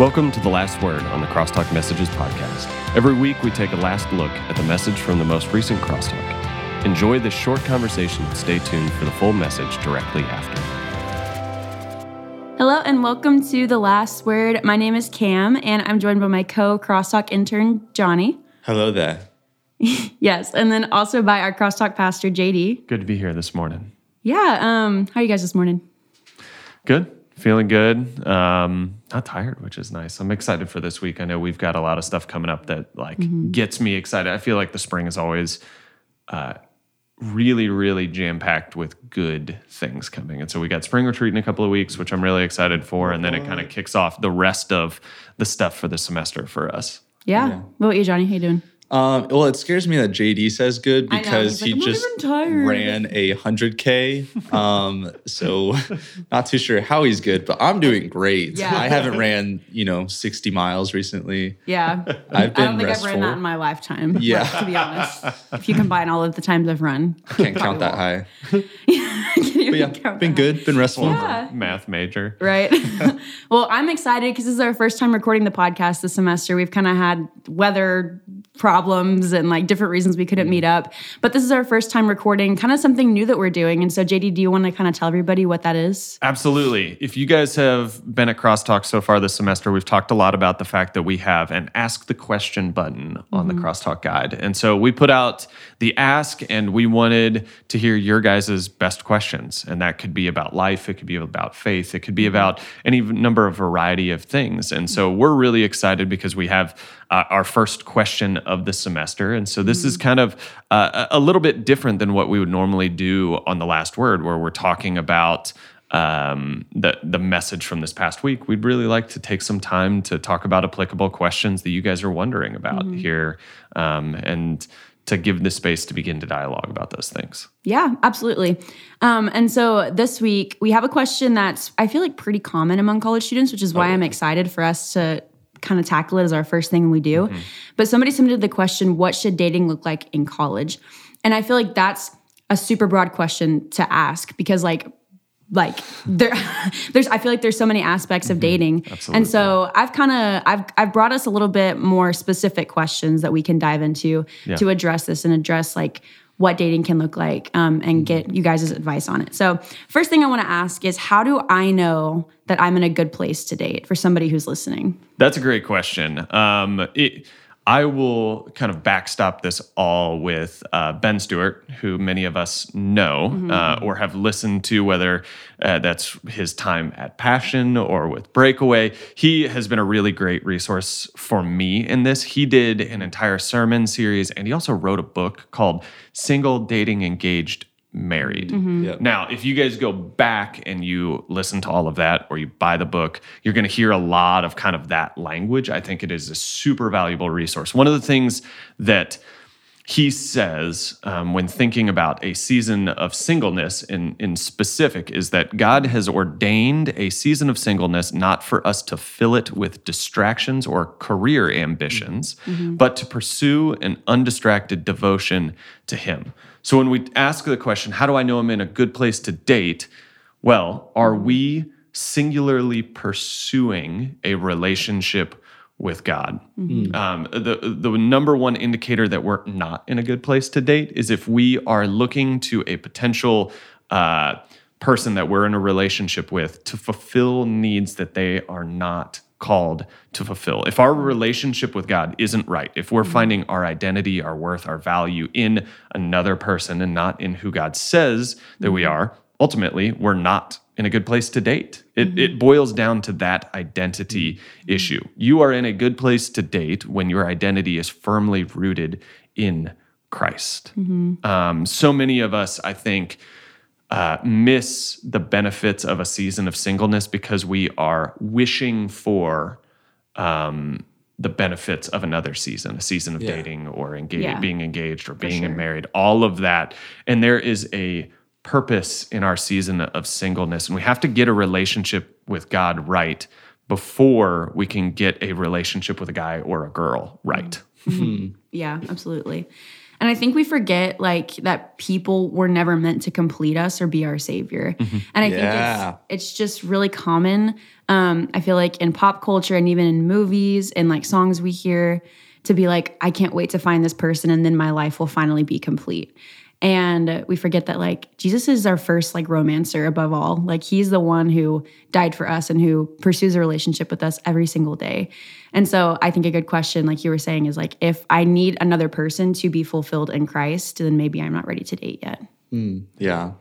Welcome to The Last Word on the Crosstalk Messages podcast. Every week, we take a last look at the message from the most recent Crosstalk. Enjoy this short conversation and stay tuned for the full message directly after. Hello and welcome to The Last Word. My name is Cam and I'm joined by my co Crosstalk intern, Johnny. Hello there. Yes, and then also by our Crosstalk pastor, JD. Good to be here this morning. Yeah, um, how are you guys this morning? Good. Feeling good. Um, not tired, which is nice. I'm excited for this week. I know we've got a lot of stuff coming up that like gets me excited. I feel like the spring is always uh, really, really jam packed with good things coming. And so we got spring retreat in a couple of weeks, which I'm really excited for. And then it kind of kicks off the rest of the stuff for the semester for us. Yeah. Yeah. What about you, Johnny? How you doing? Um, well, it scares me that JD says good I know, because like, he just ran a hundred k. Um, so not too sure how he's good, but I'm doing great. Yeah. I haven't ran, you know, 60 miles recently. Yeah. I've I been don't think restful. I've ran that in my lifetime. Yeah. To be honest. If you combine all of the times I've run. I can't count that high. Can't But yeah, count been that. good. Been restful. Yeah. Math major. Right. well, I'm excited because this is our first time recording the podcast this semester. We've kind of had weather problems and like different reasons we couldn't mm-hmm. meet up. But this is our first time recording kind of something new that we're doing. And so, JD, do you want to kind of tell everybody what that is? Absolutely. If you guys have been at Crosstalk so far this semester, we've talked a lot about the fact that we have an ask the question button on the mm-hmm. Crosstalk guide. And so we put out the ask and we wanted to hear your guys' best questions. And that could be about life, it could be about faith, it could be mm-hmm. about any number of variety of things. And so we're really excited because we have uh, our first question of the semester. And so this is kind of uh, a little bit different than what we would normally do on the last word, where we're talking about um, the the message from this past week. We'd really like to take some time to talk about applicable questions that you guys are wondering about here, um, and to give the space to begin to dialogue about those things. Yeah, absolutely. Um, and so this week we have a question that's I feel like pretty common among college students, which is why I'm excited for us to kind of tackle it as our first thing we do. Mm-hmm. But somebody submitted the question, "What should dating look like in college?" And I feel like that's a super broad question to ask because like like there there's I feel like there's so many aspects of mm-hmm. dating. And so I've kind of I've I've brought us a little bit more specific questions that we can dive into to address this and address like what dating can look like um, and get you guys' advice on it. So first thing I want to ask is how do I know that I'm in a good place to date for somebody who's listening? That's a great question. Um, it, I will kind of backstop this all with uh, Ben Stuart, who many of us know uh, or have listened to, whether uh, that's his time at Passion or with Breakaway. He has been a really great resource for me in this. He did an entire sermon series and he also wrote a book called Single, Dating, Engaged, Married. Mm-hmm. Yep. Now, if you guys go back and you listen to all of that or you buy the book, you're going to hear a lot of kind of that language. I think it is a super valuable resource. One of the things that he says um, when thinking about a season of singleness in, in specific is that God has ordained a season of singleness not for us to fill it with distractions or career ambitions, mm-hmm. Mm-hmm. but to pursue an undistracted devotion to Him. So when we ask the question, how do I know I'm in a good place to date? Well, are we singularly pursuing a relationship with God? Um, the, the number one indicator that we're not in a good place to date is if we are looking to a potential uh, person that we're in a relationship with to fulfill needs that they are not called to fulfill. If our mm-hmm. relationship with God isn't right, if we're mm-hmm. finding our identity, our worth, our value in another person and not in who God says that we mm-hmm. are, ultimately, we're not in a good place to date. It, it boils down to that identity issue. You are in a good place to date when your identity is firmly rooted in Christ. Um, so many of us, I think, uh, miss the benefits of a season of singleness because we are wishing for um, the benefits of another season, a season of Yeah. dating or engage, Yeah. being engaged or being sure. married, all of that. And there is a purpose in our season of singleness. And we have to get a relationship with God right before we can get a relationship with a guy or a girl right. Yeah, absolutely. And I think we forget like that people were never meant to complete us or be our savior. And I Yeah. think it's it's just really common. Um, I feel like in pop culture and even in movies and like songs we hear to be like, I can't wait to find this person and then my life will finally be complete. And we forget that like Jesus is our first like romancer above all. Like he's the one who died for us and who pursues a relationship with us every single day. And so I think a good question, like you were saying, is like if I need another person to be fulfilled in Christ, then maybe I'm not ready to date yet. Yeah.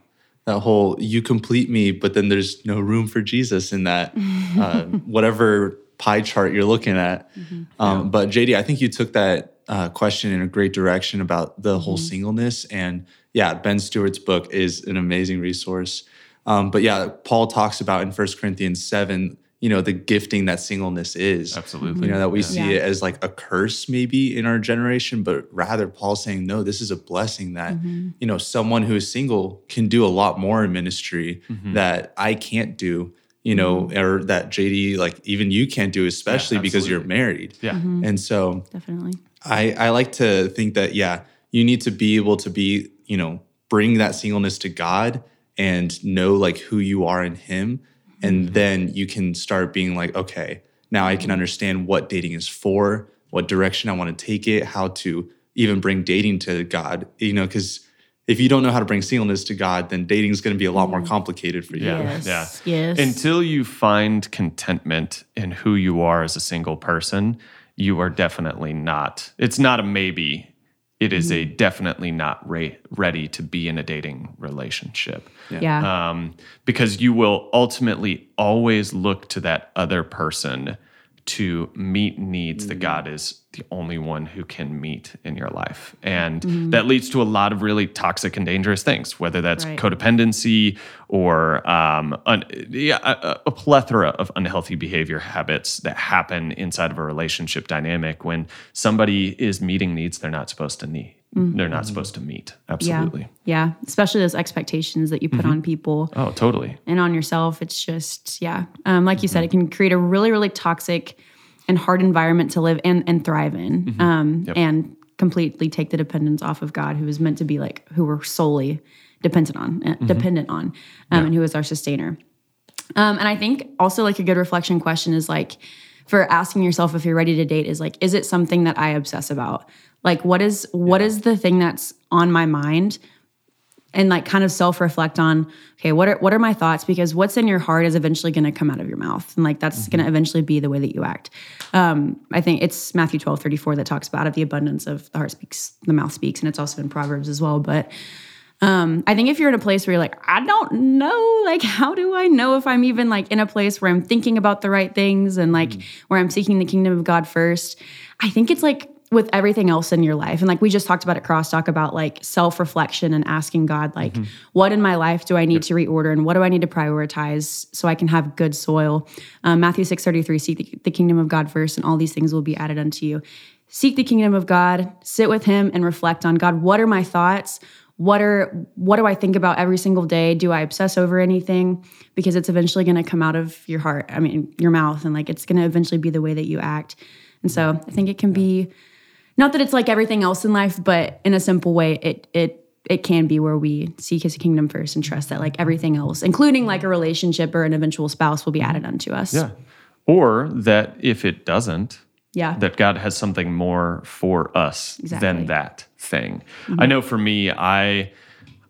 That whole you complete me, but then there's no room for Jesus in that uh, whatever pie chart you're looking at. Um, But JD, I think you took that uh, question in a great direction about the whole singleness. And yeah, Ben Stuart's book is an amazing resource. Um, but yeah, Paul talks about in First Corinthians 7, you know, the gifting that singleness is. Absolutely. You know, that we see Yeah. it as like a curse maybe in our generation, but rather Paul's saying, no, this is a blessing that, you know, someone who is single can do a lot more in ministry that I can't do, you know, mm-hmm. or that JD, like even you can't do, especially because you're married. Yeah. Mm-hmm. And so Definitely. I, I like to think that, yeah, you need to be able to be, you know, bring that singleness to God and know like who you are in Him. Mm-hmm. And then you can start being like, okay, now I can understand what dating is for, what direction I want to take it, how to even bring dating to God, you know, because if you don't know how to bring singleness to God, then dating is going to be a lot more complicated for you. Yeah. Yes. Yeah. Yes. Until you find contentment in who you are as a single person, you are definitely not. It's not a maybe. It is a definitely not re- ready to be in a dating relationship. yeah. Um, because you will ultimately always look to that other person to meet needs that God is the only one who can meet in your life. And that leads to a lot of really toxic and dangerous things, whether that's Right. codependency or um, un- yeah, a, a plethora of unhealthy behavior habits that happen inside of a relationship dynamic when somebody is meeting needs they're not supposed to need. They're not supposed to meet. Absolutely. Yeah. Yeah. Especially those expectations that you put on people Oh, totally. and on yourself. It's just, yeah. Um, like you said, it can create a really, really toxic and hard environment to live and, and thrive in. Um, and completely take the dependence off of God, who is meant to be like who we're solely dependent on, uh, dependent on, um, and who is our sustainer. Um, and I think also like a good reflection question is like for asking yourself if you're ready to date is like, is it something that I obsess about? Like, what is what is the thing that's on my mind? And like kind of self-reflect on, okay, what are what are my thoughts? Because what's in your heart is eventually gonna come out of your mouth. And like that's gonna eventually be the way that you act. Um, I think it's Matthew 12, 34 that talks about of the abundance of the heart speaks, the mouth speaks, and it's also in Proverbs as well. But um, I think if you're in a place where you're like, I don't know, like, how do I know if I'm even like in a place where I'm thinking about the right things and like where I'm seeking the kingdom of God first? I think it's like with everything else in your life. And like we just talked about at Crosstalk about like self reflection and asking God, like, what in my life do I need to reorder and what do I need to prioritize so I can have good soil? Um, Matthew 6 33, seek the, the kingdom of God first, and all these things will be added unto you. Seek the kingdom of God, sit with Him and reflect on God, what are my thoughts? What are what do I think about every single day? Do I obsess over anything? Because it's eventually going to come out of your heart. I mean, your mouth, and like it's going to eventually be the way that you act. And so I think it can be not that it's like everything else in life, but in a simple way, it it it can be where we seek His kingdom first and trust that like everything else, including like a relationship or an eventual spouse, will be added unto us. Yeah. Or that if it doesn't, yeah, that God has something more for us Exactly. than that thing. Mm-hmm. I know for me, I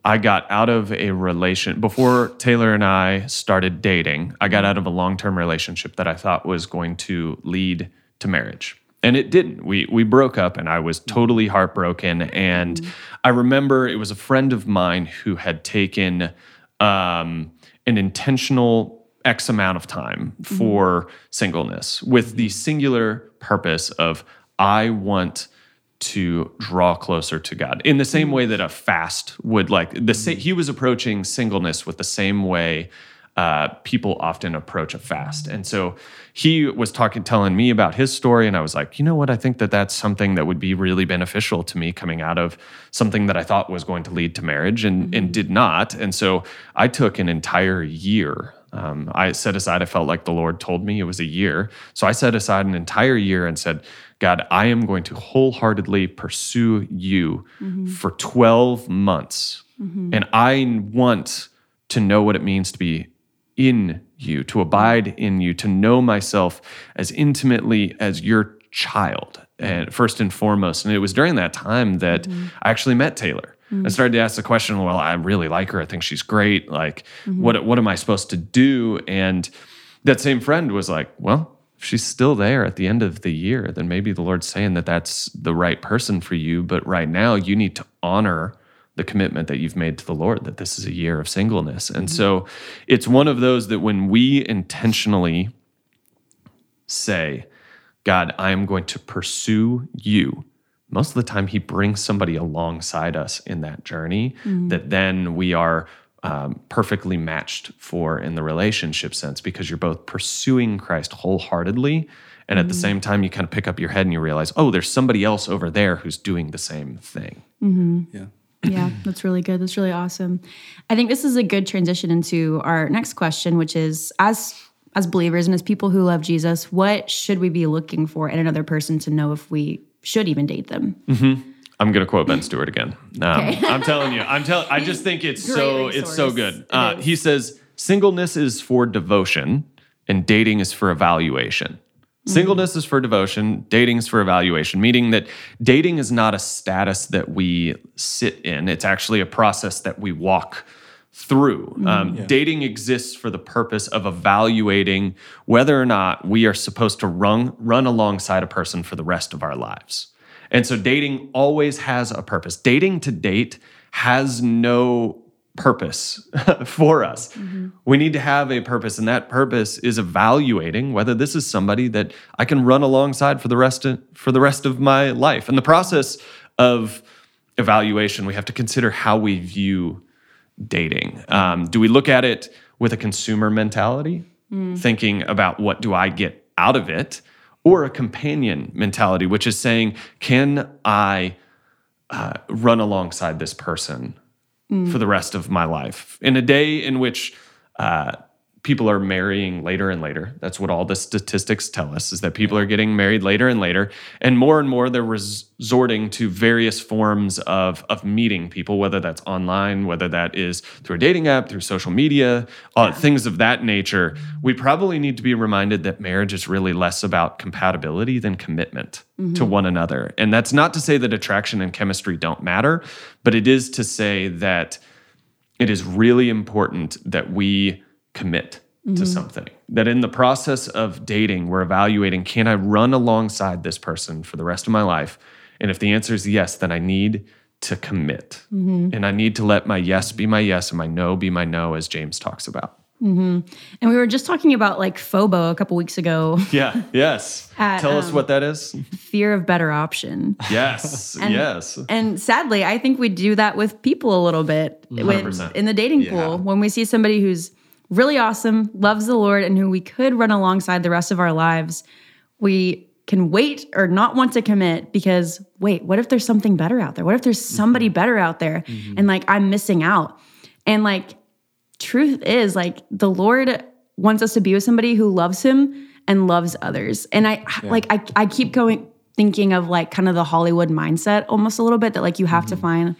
I got out of a relation before Taylor and I started dating. I got mm-hmm. out of a long-term relationship that I thought was going to lead to marriage. And it didn't. We we broke up and I was mm-hmm. totally heartbroken and I remember it was a friend of mine who had taken um, an intentional X amount of time for singleness with the singular purpose of I want to draw closer to God in the same way that a fast would like the sa- he was approaching singleness with the same way uh, people often approach a fast. And so he was talking telling me about his story and i was like you know what? I think that that's something that would be really beneficial to me coming out of something that i thought was going to lead to marriage and, and did not. And so i took an entire year um, I set aside, I felt like the Lord told me it was a year. So I set aside an entire year and said, God, I am going to wholeheartedly pursue you mm-hmm. for 12 months. Mm-hmm. And I want to know what it means to be in you, to abide in you, to know myself as intimately as your child, and first and foremost. And it was during that time that mm-hmm. I actually met Taylor. I mm. started to ask the question, well, I really like her. I think she's great. Like, mm-hmm. what what am I supposed to do? And that same friend was like, well, if she's still there at the end of the year, then maybe the Lord's saying that that's the right person for you. But right now, you need to honor the commitment that you've made to the Lord that this is a year of singleness. And mm-hmm. so it's one of those that when we intentionally say, God, I am going to pursue you, most of the time he brings somebody alongside us in that journey mm. that then we are um, perfectly matched for in the relationship sense because you're both pursuing Christ wholeheartedly. And at the mm. same time, you kind of pick up your head and you realize, oh, there's somebody else over there who's doing the same thing. Mm-hmm. Yeah. yeah, that's really good. That's really awesome. I think this is a good transition into our next question, which is as as believers and as people who love Jesus, what should we be looking for in another person to know if we should even date them? I'm going to quote Ben Stuart again. Um, I'm telling you, I'm telling. I just think it's Great so it's so good. Uh, he says singleness is for devotion, and dating is for evaluation. Mm-hmm. Singleness is for devotion, dating is for evaluation, meaning that dating is not a status that we sit in. It's actually a process that we walk through. Mm-hmm. Um, Dating exists for the purpose of evaluating whether or not we are supposed to run, run alongside a person for the rest of our lives. And so dating always has a purpose. Dating to date has no purpose for us. We need to have a purpose, and that purpose is evaluating whether this is somebody that I can run alongside for the rest of, for the rest of my life. And the process of evaluation, we have to consider how we view dating. Um, do we look at it with a consumer mentality, thinking about what do I get out of it, or a companion mentality, which is saying, can I uh, run alongside this person for the rest of my life? In a day in which uh, people are marrying later and later, that's what all the statistics tell us, is that people are getting married later and later, and more and more they're resorting to various forms of of meeting people, whether that's online, whether that is through a dating app, through social media, uh, things of that nature. We probably need to be reminded that marriage is really less about compatibility than commitment to one another. And that's not to say that attraction and chemistry don't matter, but it is to say that it is really important that we commit to mm-hmm. something. That in the process of dating, we're evaluating can I run alongside this person for the rest of my life? And if the answer is yes, then I need to commit. Mm-hmm. And I need to let my yes be my yes and my no be my no, as James talks about. Mm-hmm. And we were just talking about like FOBO a couple weeks ago, Yeah, yes. At, Tell us um, what that is. fear of better option. Yes, yes. And sadly, I think we do that with people a little bit with, 100%. in the dating Yeah. pool. When we see somebody who's really awesome, loves the Lord, and who we could run alongside the rest of our lives, we can wait or not want to commit because, wait, what if there's something better out there? What if there's somebody mm-hmm. better out there? Mm-hmm. And like, I'm missing out. And like, truth is, like, the Lord wants us to be with somebody who loves him and loves others. And I like I, I keep going thinking of like kind of the Hollywood mindset almost a little bit that like you have to mm-hmm. find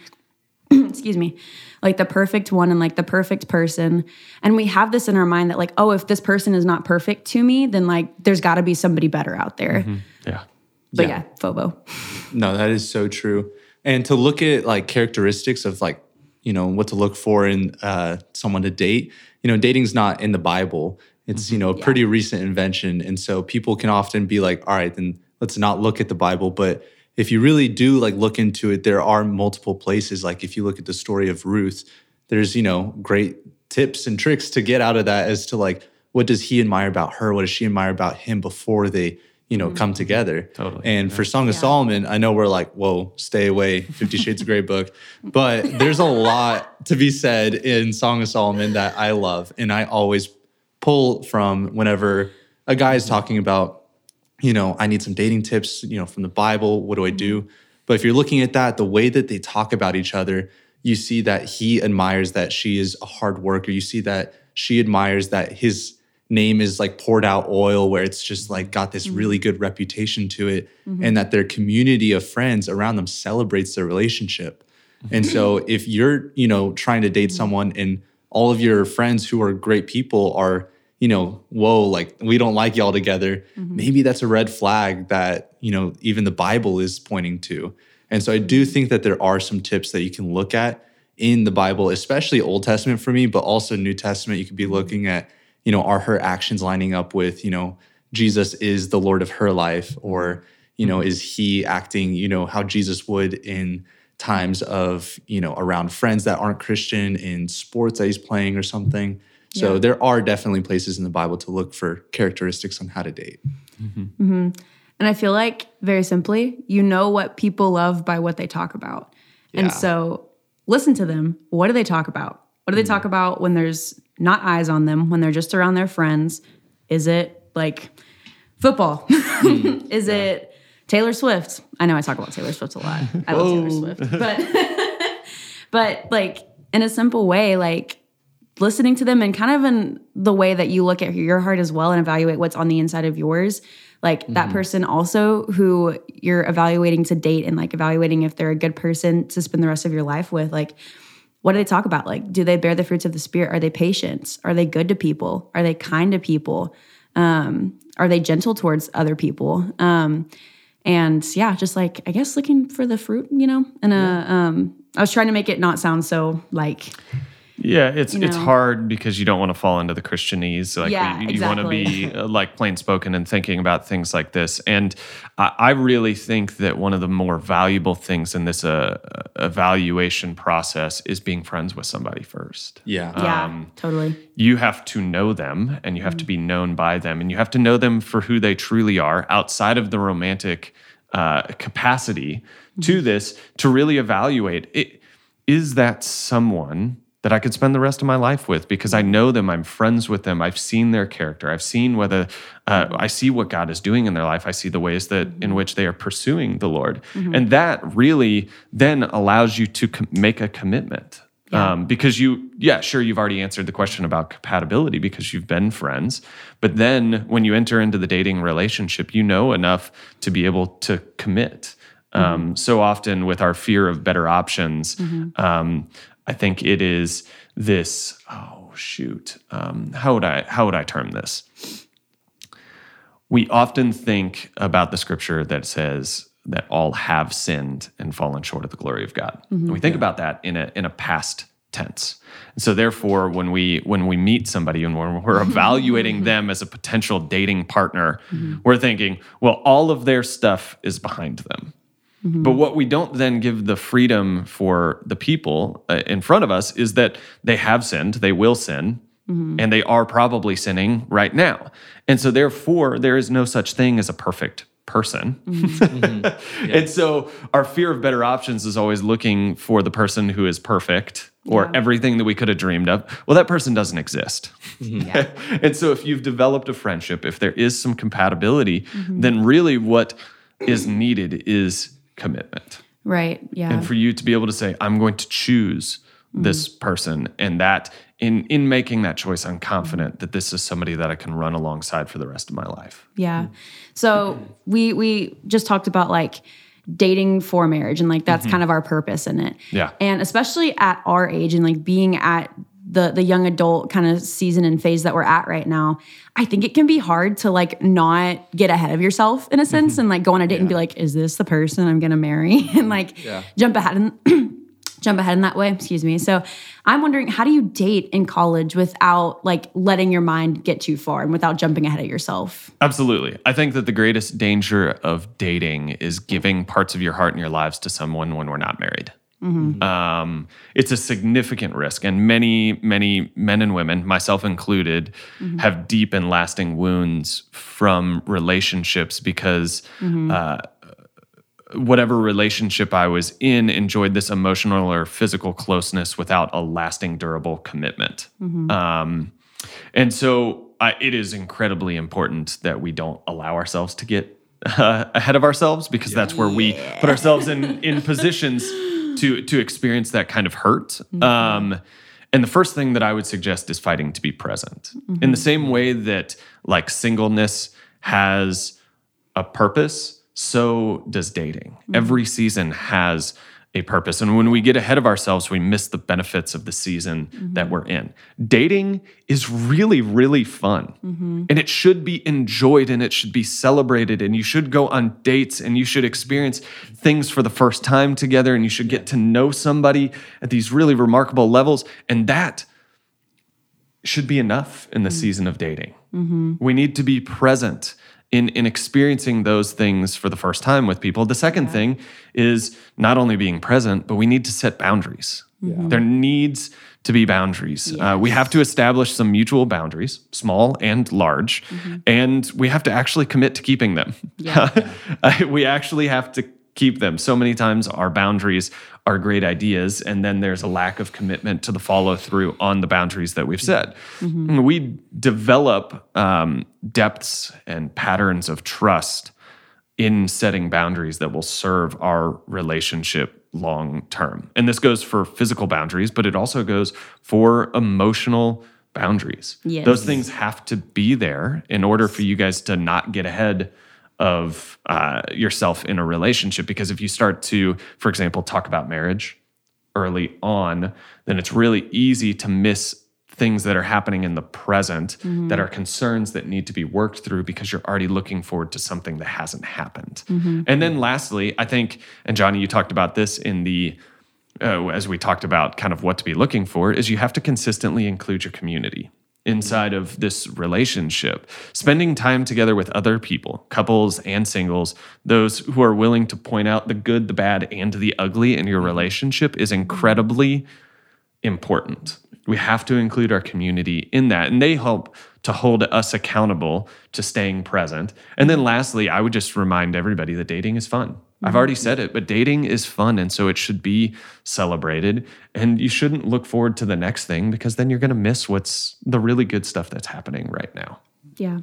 excuse me, like the perfect one and like the perfect person. And we have this in our mind that like, oh, if this person is not perfect to me, then like there's got to be somebody better out there. Yeah. But Yeah. yeah, FOBO. No, that is so true. And to look at like characteristics of like, you know, what to look for in uh, someone to date, you know, dating's not in the Bible. It's, you know, a pretty recent invention. And so people can often be like, all right, then let's not look at the Bible. But if you really do like look into it, there are multiple places. Like if you look at the story of Ruth, there's, you know, great tips and tricks to get out of that as to like, what does he admire about her? What does she admire about him before they, you know, come mm-hmm. together? Totally. And for Song of Solomon, I know we're like, whoa, stay away, Fifty Shades of Grey book. But there's a lot to be said in Song of Solomon that I love. And I always pull from whenever a guy is talking about, you know, I need some dating tips, you know, from the Bible. What do I do? Mm-hmm. But if you're looking at that, the way that they talk about each other, you see that he admires that she is a hard worker. You see that she admires that his name is like poured out oil where it's just like got this mm-hmm. really good reputation to it mm-hmm. and that their community of friends around them celebrates their relationship and so if you're you know trying to date someone and all of your friends who are great people are you know whoa like we don't like y'all together. Mm-hmm. Maybe that's a red flag that you know even the bible is pointing to. And so i do think that there are some tips that you can look at in the bible especially old testament for me but also new testament. You could be mm-hmm. looking at you know are her actions lining up with you know jesus is the lord of her life or you know mm-hmm. is he acting you know how jesus would in times of you know around friends that aren't christian in sports that he's playing or something so Yeah. there are definitely places in the bible to look for characteristics on how to date mm-hmm. Mm-hmm. And I feel like very simply, you know what people love by what they talk about. And so listen to them. What do they talk about? What do they mm-hmm. talk about when there's not eyes on them, when they're just around their friends? Is it like football? Is it Taylor Swift? I know I talk about Taylor Swift a lot. I love Taylor oh. Swift. But but like in a simple way, like listening to them and kind of in the way that you look at your heart as well and evaluate what's on the inside of yours like that person also who you're evaluating to date and like evaluating if they're a good person to spend the rest of your life with like what do they talk about? Like do they bear the fruits of the spirit? Are they patient? Are they good to people? Are they kind to people? Um, are they gentle towards other people? Um, and yeah just like i guess looking for the fruit you know? And uh, um, i was trying to make it not sound so like Yeah, it's it's know? hard because you don't want to fall into the Christianese. Like Yeah, you, you want to be uh, like plain spoken and thinking about things like this. And I, I really think that one of the more valuable things in this uh, evaluation process is being friends with somebody first. yeah yeah Um, totally You have to know them, and you have to be known by them, and you have to know them for who they truly are outside of the romantic uh, capacity to this to really evaluate it. Is that someone that I could spend the rest of my life with because I know them, I'm friends with them, I've seen their character, I've seen whether uh, I see what God is doing in their life, I see the ways that in which they are pursuing the Lord, and that really then allows you to com- make a commitment. Um, because you, yeah, sure, you've already answered the question about compatibility because you've been friends. But then when you enter into the dating relationship, you know enough to be able to commit. Um, so often with our fear of better options, um, I think it is this. Oh shoot, um, how would I how would I term this? We often think about the scripture that says that all have sinned and fallen short of the glory of God. And we think about that in a in a past tense. And so therefore when we when we meet somebody and when we're evaluating them as a potential dating partner, we're thinking, well, all of their stuff is behind them. Mm-hmm. But what we don't then give the freedom for the people uh, in front of us is that they have sinned, they will sin, mm-hmm. and they are probably sinning right now. And so, therefore, there is no such thing as a perfect person. Mm-hmm. And so, our fear of better options is always looking for the person who is perfect or Yeah. everything that we could have dreamed of. Well, that person doesn't exist. yeah and so if you've developed a friendship, if there is some compatibility, then really what is needed is commitment. right yeah And for you to be able to say, I'm going to choose this mm-hmm. person and that in in making that choice, I'm confident that this is somebody that I can run alongside for the rest of my life. Yeah. Mm-hmm. So we we just talked about like dating for marriage and like that's mm-hmm. kind of our purpose in it. Yeah. And especially at our age and like being at the the young adult kind of season and phase that we're at right now, I think it can be hard to like not get ahead of yourself in a mm-hmm. sense and like go on a date and be like, is this the person I'm gonna marry? and like Yeah. jump ahead and jump ahead in that way excuse me so i'm wondering how do you date in college without like letting your mind get too far and without jumping ahead of yourself Absolutely. I think that the greatest danger of dating is giving parts of your heart and your lives to someone when we're not married. Um, it's a significant risk, and many, many men and women, myself included, have deep and lasting wounds from relationships because uh, whatever relationship I was in enjoyed this emotional or physical closeness without a lasting, durable commitment. Um, and so I, it is incredibly important that we don't allow ourselves to get uh, ahead of ourselves because that's where we put ourselves in in positions to to experience that kind of hurt. Mm-hmm. Um, And the first thing that I would suggest is fighting to be present. Mm-hmm. In the same way that like singleness has a purpose, so does dating. Mm-hmm. Every season has a purpose. And when we get ahead of ourselves, we miss the benefits of the season mm-hmm. that we're in. Dating is really, really fun. Mm-hmm. And it should be enjoyed and it should be celebrated. And you should go on dates and you should experience things for the first time together and you should get to know somebody at these really remarkable levels. And that should be enough in the mm. season of dating. Mm-hmm. We need to be present in, in experiencing those things for the first time with people. The second thing is not only being present, but we need to set boundaries. There needs to be boundaries. Uh, we have to establish some mutual boundaries, small and large, and we have to actually commit to keeping them. Uh, we actually have to keep them. So many times our boundaries are great ideas, and then there's a lack of commitment to the follow through on the boundaries that we've set. We develop um, depths and patterns of trust in setting boundaries that will serve our relationship long term. And this goes for physical boundaries, but it also goes for emotional boundaries. Yes. Those things have to be there in order for you guys to not get ahead of uh, yourself in a relationship. Because if you start to, for example, talk about marriage early on, then it's really easy to miss things that are happening in the present that are concerns that need to be worked through because you're already looking forward to something that hasn't happened. And then lastly, I think, and Johnny, you talked about this in the uh, as we talked about kind of what to be looking for, is you have to consistently include your community inside of this relationship. Spending time together with other people, couples and singles, those who are willing to point out the good, the bad, and the ugly in your mm-hmm. relationship is incredibly important. We have to include our community in that, and they help to hold us accountable to staying present. And then mm-hmm. lastly, I would just remind everybody that dating is fun. I've already said it, but dating is fun. And so it should be celebrated. And you shouldn't look forward to the next thing because then you're going to miss what's the really good stuff that's happening right now. Yeah.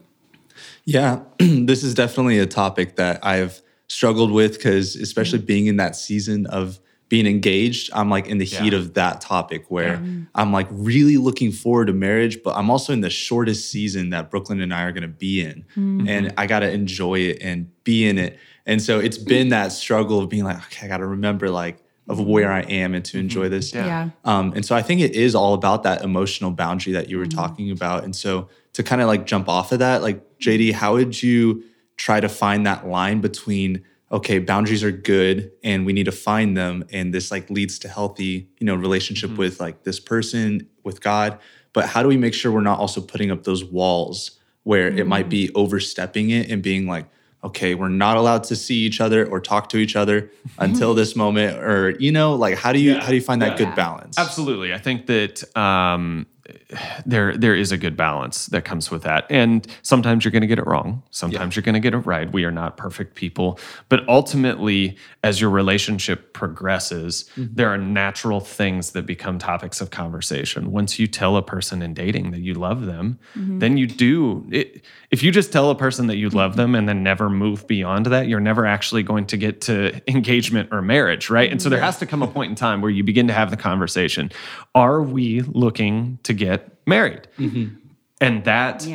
Yeah, this is definitely a topic that I've struggled with because, especially mm. being in that season of being engaged, I'm like in the heat Yeah. of that topic where mm. I'm like really looking forward to marriage, but I'm also in the shortest season that Brooklyn and I are going to be in. Mm. And I got to enjoy it and be in it. And so it's been that struggle of being like, okay, I got to remember like of where I am and to mm-hmm. enjoy this. Yeah. yeah. Um, and so I think it is all about that emotional boundary that you were mm. talking about. And so to kind of like jump off of that, like JD, how would you try to find that line between okay, boundaries are good and we need to find them, and this like leads to healthy, you know, relationship with like this person with God. But how do we make sure we're not also putting up those walls where it might be overstepping it and being like, okay, we're not allowed to see each other or talk to each other until this moment, or you know, like how do you how do you find that good balance? Absolutely. I think that um, there there is a good balance that comes with that. And sometimes you're going to get it wrong. Sometimes you're going to get it right. We are not perfect people, but ultimately as your relationship progresses, mm-hmm. there are natural things that become topics of conversation. Once you tell a person in dating that you love them, mm-hmm. then you do it, if you just tell a person that you love mm-hmm. them and then never move beyond that, you're never actually going to get to engagement or marriage, right? And so there has to come a point in time where you begin to have the conversation. Are we looking to get married? Mm-hmm. And that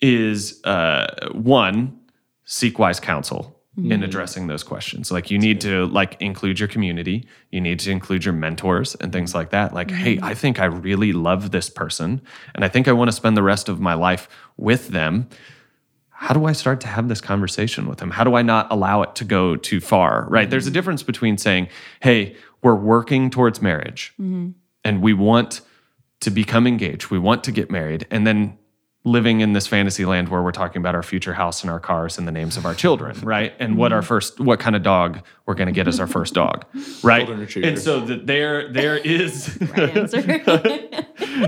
is Yeah. uh, one seek wise counsel in mm-hmm. addressing those questions like you need to like include your community you need to include your mentors and things like that like hey mm-hmm. i think i really love this person and i think i want to spend the rest of my life with them how do I start to have this conversation with them? How do I not allow it to go too far? Right? There's a difference between saying, hey, we're working towards marriage and we want to become engaged, we want to get married, and then living in this fantasy land where we're talking about our future house and our cars and the names of our children, right? And what our first, what kind of dog we're going to get as our first dog, right? And so that there, there is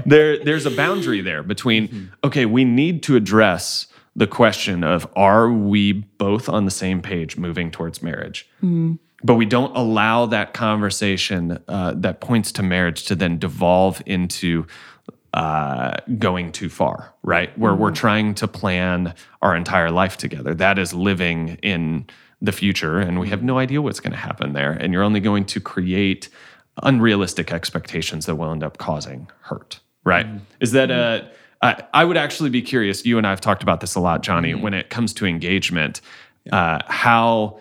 there there's a boundary there between mm-hmm. okay we need to address the question of are we both on the same page moving towards marriage mm-hmm. But we don't allow that conversation uh, that points to marriage to then devolve into uh, going too far right where we're trying to plan our entire life together that is living in the future and we have no idea what's going to happen there and you're only going to create unrealistic expectations that will end up causing hurt. Right? Is that a I, I would actually be curious. You and I have talked about this a lot, Johnny. When it comes to engagement, uh, how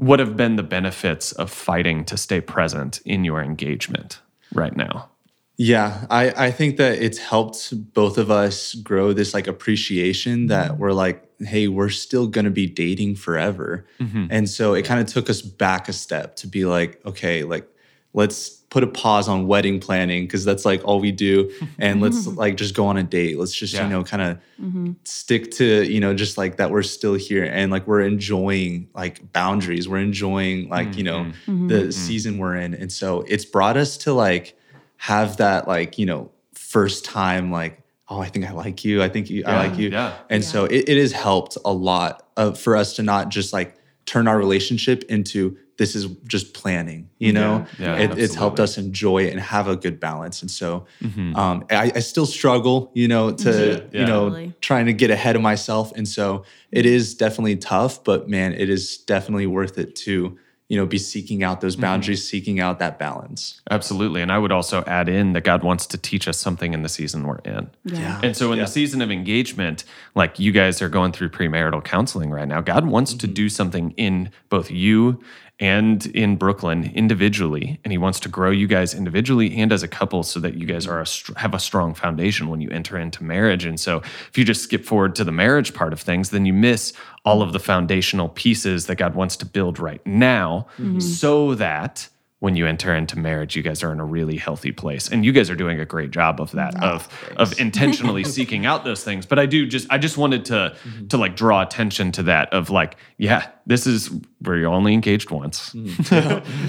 what have been the benefits of fighting to stay present in your engagement right now? Yeah, I, I think that it's helped both of us grow this like appreciation mm-hmm. that we're like, hey, we're still gonna be dating forever. Mm-hmm. And so it kind of took us back a step to be like, okay, like let's put a pause on wedding planning because that's like all we do. And let's like just go on a date. Let's just, Yeah. you know, kind of mm-hmm. stick to, you know, just like that we're still here and like we're enjoying like boundaries. We're enjoying like, you know, mm-hmm. Mm-hmm. the season we're in. And so it's brought us to like have that like, you know, first time like, oh, I think I like you. I think you, I like you. yeah. And so it, it has helped a lot of, for us to not just like turn our relationship into this is just planning, you know? Yeah, it, it's helped us enjoy it and have a good balance. And so mm-hmm. um, I, I still struggle, you know, to, mm-hmm. Yeah. you know, Totally. trying to get ahead of myself. And so it mm-hmm. is definitely tough, but man, it is definitely worth it to, you know, be seeking out those boundaries, seeking out that balance. Absolutely. And I would also add in that God wants to teach us something in the season we're in. Yeah. And so, in Yeah. the season of engagement, like you guys are going through premarital counseling right now, God wants to do something in both you and in Brooklyn individually. And He wants to grow you guys individually and as a couple so that you guys are a, have a strong foundation when you enter into marriage. And so, if you just skip forward to the marriage part of things, then you miss all of the foundational pieces that God wants to build right now mm-hmm. so that when you enter into marriage, you guys are in a really healthy place, and you guys are doing a great job of that, of of intentionally seeking out those things. But I do just, I just wanted to to like draw attention to that of like, yeah, this is where you're only engaged once,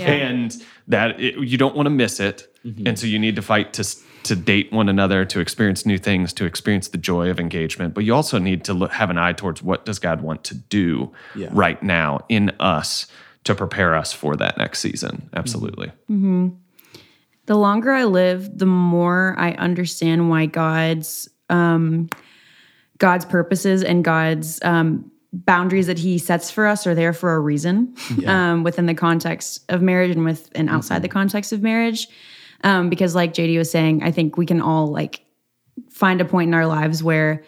and that it, you don't want to miss it, and so you need to fight to to date one another, to experience new things, to experience the joy of engagement. But you also need to look, have an eye towards what does God want to do Yeah. right now in us to prepare us for that next season. Absolutely. the longer I live, the more I understand why God's um, God's purposes and God's um, boundaries that He sets for us are there for a reason um, within the context of marriage and with and outside the context of marriage. Um, because, like JD was saying, I think we can all like find a point in our lives where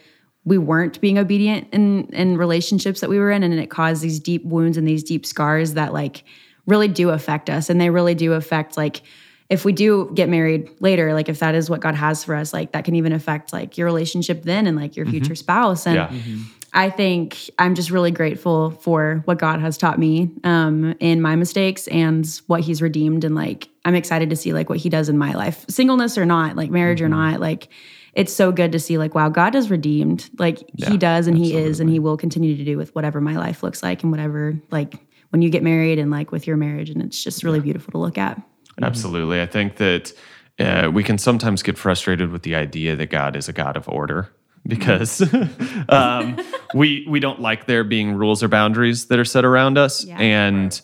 we weren't being obedient in in relationships that we were in and it caused these deep wounds and these deep scars that like really do affect us and they really do affect like if we do get married later like if that is what God has for us like that can even affect like your relationship then and like your mm-hmm. future spouse and Yeah. Mm-hmm. I think I'm just really grateful for what God has taught me um, in my mistakes and what He's redeemed. And like, I'm excited to see like what He does in my life, singleness or not, like marriage or mm-hmm. not. Like, it's so good to see like, wow, God is redeemed. Like He does, and He is, and He will continue to do with whatever my life looks like and whatever like when you get married and like with your marriage. And it's just really beautiful to look at. Absolutely. I think that uh, we can sometimes get frustrated with the idea that God is a God of order because um, we we don't like there being rules or boundaries that are set around us, Yeah. and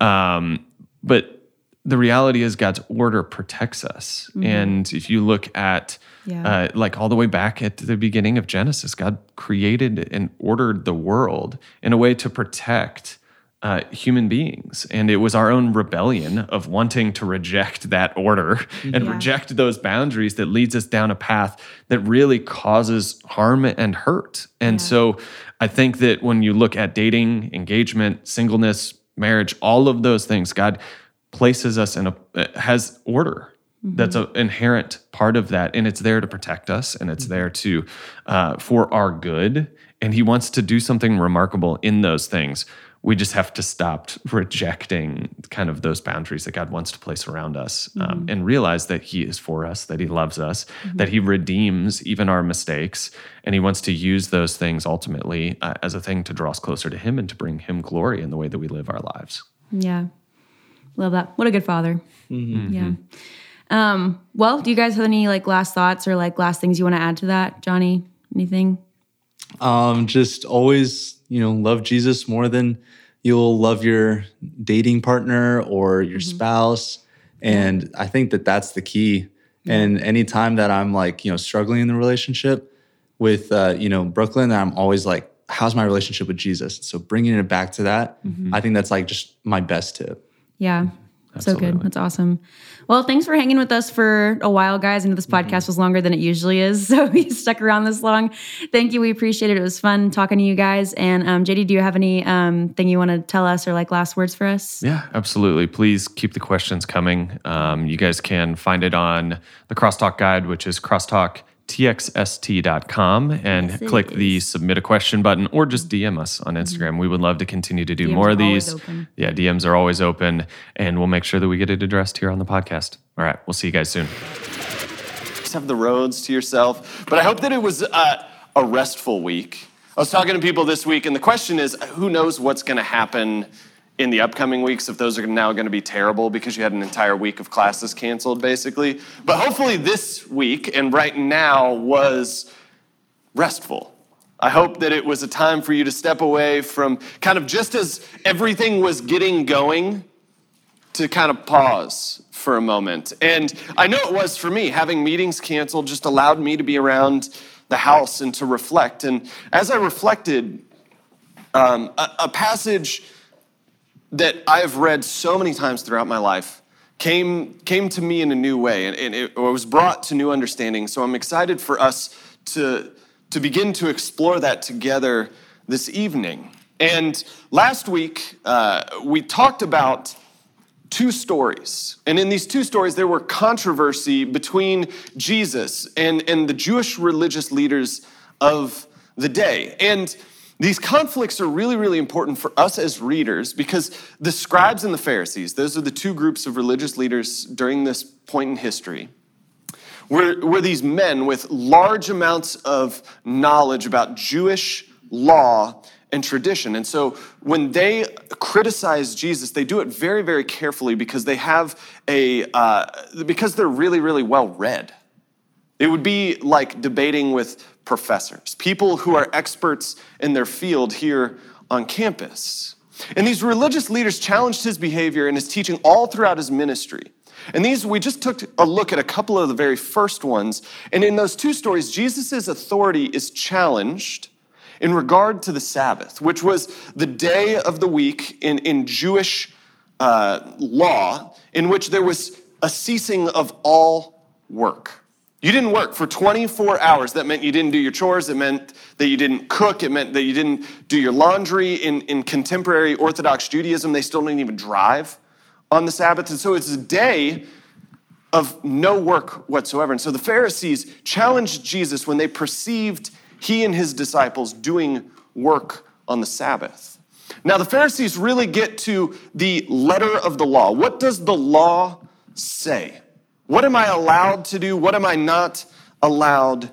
um, but the reality is God's order protects us. And if you look at Yeah. uh, like all the way back at the beginning of Genesis, God created and ordered the world in a way to protect uh, human beings. And it was our own rebellion of wanting to reject that order and Yeah. reject those boundaries that leads us down a path that really causes harm and hurt. And so I think that when you look at dating, engagement, singleness, marriage, all of those things, God places us in a uh, has order that's an inherent part of that and it's there to protect us and it's there to uh, for our good and he wants to do something remarkable in those things we just have to stop rejecting kind of those boundaries that god wants to place around us um, and realize that he is for us that he loves us that he redeems even our mistakes and he wants to use those things ultimately uh, as a thing to draw us closer to him and to bring him glory in the way that we live our lives Yeah. Love that. What a good father. Yeah. Um, well, do you guys have any like last thoughts or like last things you want to add to that, Johnny? Anything? Um, just always, you know, love Jesus more than you'll love your dating partner or your spouse. And I think that that's the key. And anytime that I'm like, you know, struggling in the relationship with, uh, you know, Brooklyn, I'm always like, how's my relationship with Jesus? So bringing it back to that, I think that's like just my best tip. Yeah. So good. That's awesome. Well, thanks for hanging with us for a while, guys. I know this Mm-hmm. podcast was longer than it usually is, so we stuck around this long. Thank you. We appreciate it. It was fun talking to you guys. And um, JD, do you have any um, thing you want to tell us or like last words for us? Yeah, absolutely. Please keep the questions coming. Um, you guys can find it on the Crosstalk Guide, which is crosstalktxst.com, and Yes, it click the submit a question button or just DM us on Instagram. We would love to continue to do DMs more of these. open. Yeah, DMs are always open, and we'll make sure that we get it addressed here on the podcast. All right, we'll see you guys soon. just have the roads to yourself. But I hope that it was uh, a restful week. I was talking to people this week, and the question is who knows what's going to happen in the upcoming weeks if those are now going to be terrible because you had an entire week of classes canceled, basically. But hopefully, this week and right now was restful. I hope that it was a time for you to step away from kind of just as everything was getting going to kind of pause for a moment. And I know it was for me. Having meetings canceled just allowed me to be around the house and to reflect. And as I reflected, um, a, a passage that I've read so many times throughout my life came, came to me in a new way and, and it was brought to new understanding. So I'm excited for us to, to begin to explore that together this evening. And last week, uh, we talked about two stories. And in these two stories, there were controversy between Jesus and, and the Jewish religious leaders of the day. And these conflicts are really, really important for us as readers because the scribes and the Pharisees, those are the two groups of religious leaders during this point in history, were, were these men with large amounts of knowledge about Jewish law and tradition. And so when they criticize Jesus, they do it very, very carefully because they have a, uh, because they're really, really well read. It would be like debating with professors, people who are experts in their field here on campus. And these religious leaders challenged his behavior and his teaching all throughout his ministry. And these, we just took a look at a couple of the very first ones. And in those two stories, Jesus' authority is challenged in regard to the Sabbath, which was the day of the week in, in Jewish uh, law in which there was a ceasing of all work. You didn't work for 24 hours. That meant you didn't do your chores. It meant that you didn't cook. It meant that you didn't do your laundry. In, in contemporary Orthodox Judaism, they still didn't even drive on the Sabbath. And so it's a day of no work whatsoever. And so the Pharisees challenged Jesus when they perceived he and his disciples doing work on the Sabbath. Now, the Pharisees really get to the letter of the law. What does the law say? What am I allowed to do? What am I not allowed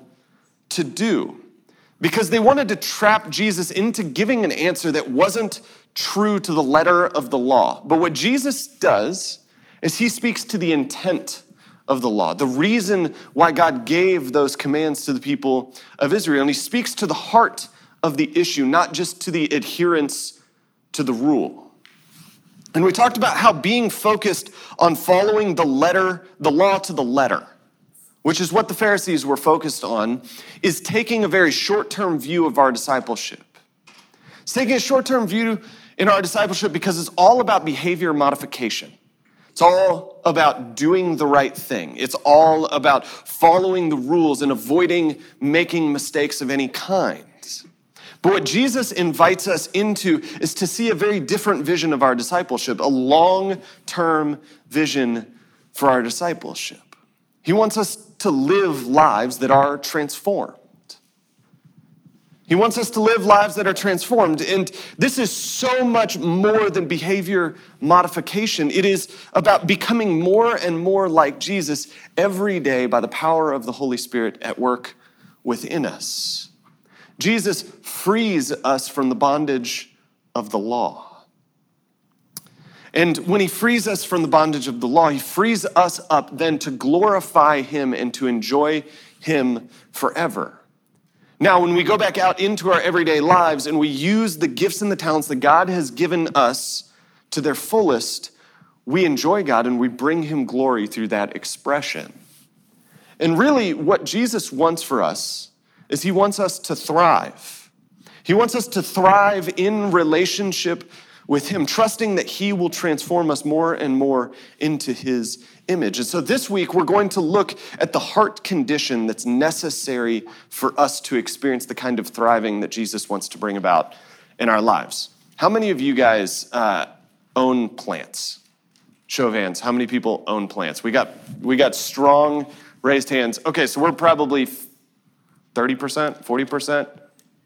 to do? Because they wanted to trap Jesus into giving an answer that wasn't true to the letter of the law. But what Jesus does is he speaks to the intent of the law, the reason why God gave those commands to the people of Israel. And he speaks to the heart of the issue, not just to the adherence to the rule. And we talked about how being focused on following the letter, the law to the letter, which is what the Pharisees were focused on, is taking a very short term view of our discipleship. It's taking a short term view in our discipleship because it's all about behavior modification. It's all about doing the right thing. It's all about following the rules and avoiding making mistakes of any kind. But what Jesus invites us into is to see a very different vision of our discipleship, a long term vision for our discipleship. He wants us to live lives that are transformed. He wants us to live lives that are transformed. And this is so much more than behavior modification. It is about becoming more and more like Jesus every day by the power of the Holy Spirit at work within us. Jesus frees us from the bondage of the law. And when he frees us from the bondage of the law, he frees us up then to glorify him and to enjoy him forever. Now, when we go back out into our everyday lives and we use the gifts and the talents that God has given us to their fullest, we enjoy God and we bring him glory through that expression. And really, what Jesus wants for us is he wants us to thrive. He wants us to thrive in relationship with Him, trusting that He will transform us more and more into His image. And so this week, we're going to look at the heart condition that's necessary for us to experience the kind of thriving that Jesus wants to bring about in our lives. How many of you guys uh, own plants? Show of hands. How many people own plants? We got we got strong raised hands. Okay, so we're probably 30%, 40%,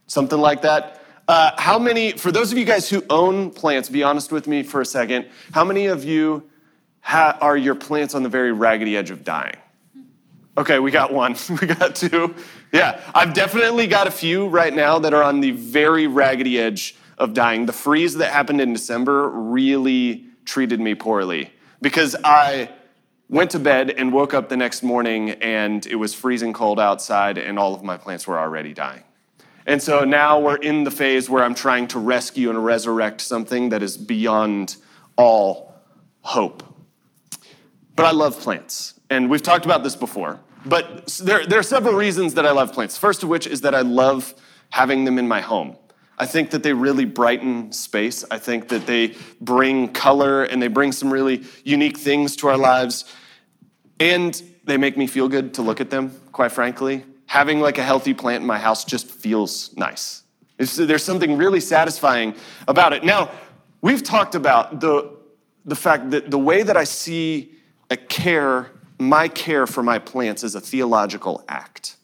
something like that. Uh, how many, for those of you guys who own plants, be honest with me for a second. How many of you ha- are your plants on the very raggedy edge of dying? Okay, we got one. we got two. Yeah, I've definitely got a few right now that are on the very raggedy edge of dying. The freeze that happened in December really treated me poorly because I went to bed and woke up the next morning and it was freezing cold outside and all of my plants were already dying. And so now we're in the phase where I'm trying to rescue and resurrect something that is beyond all hope. But I love plants. And we've talked about this before. But there, there are several reasons that I love plants. First of which is that I love having them in my home. I think that they really brighten space. I think that they bring color and they bring some really unique things to our lives. And they make me feel good to look at them, quite frankly. Having like a healthy plant in my house just feels nice. It's, there's something really satisfying about it. Now, we've talked about the, the fact that the way that I see a care, my care for my plants is a theological act.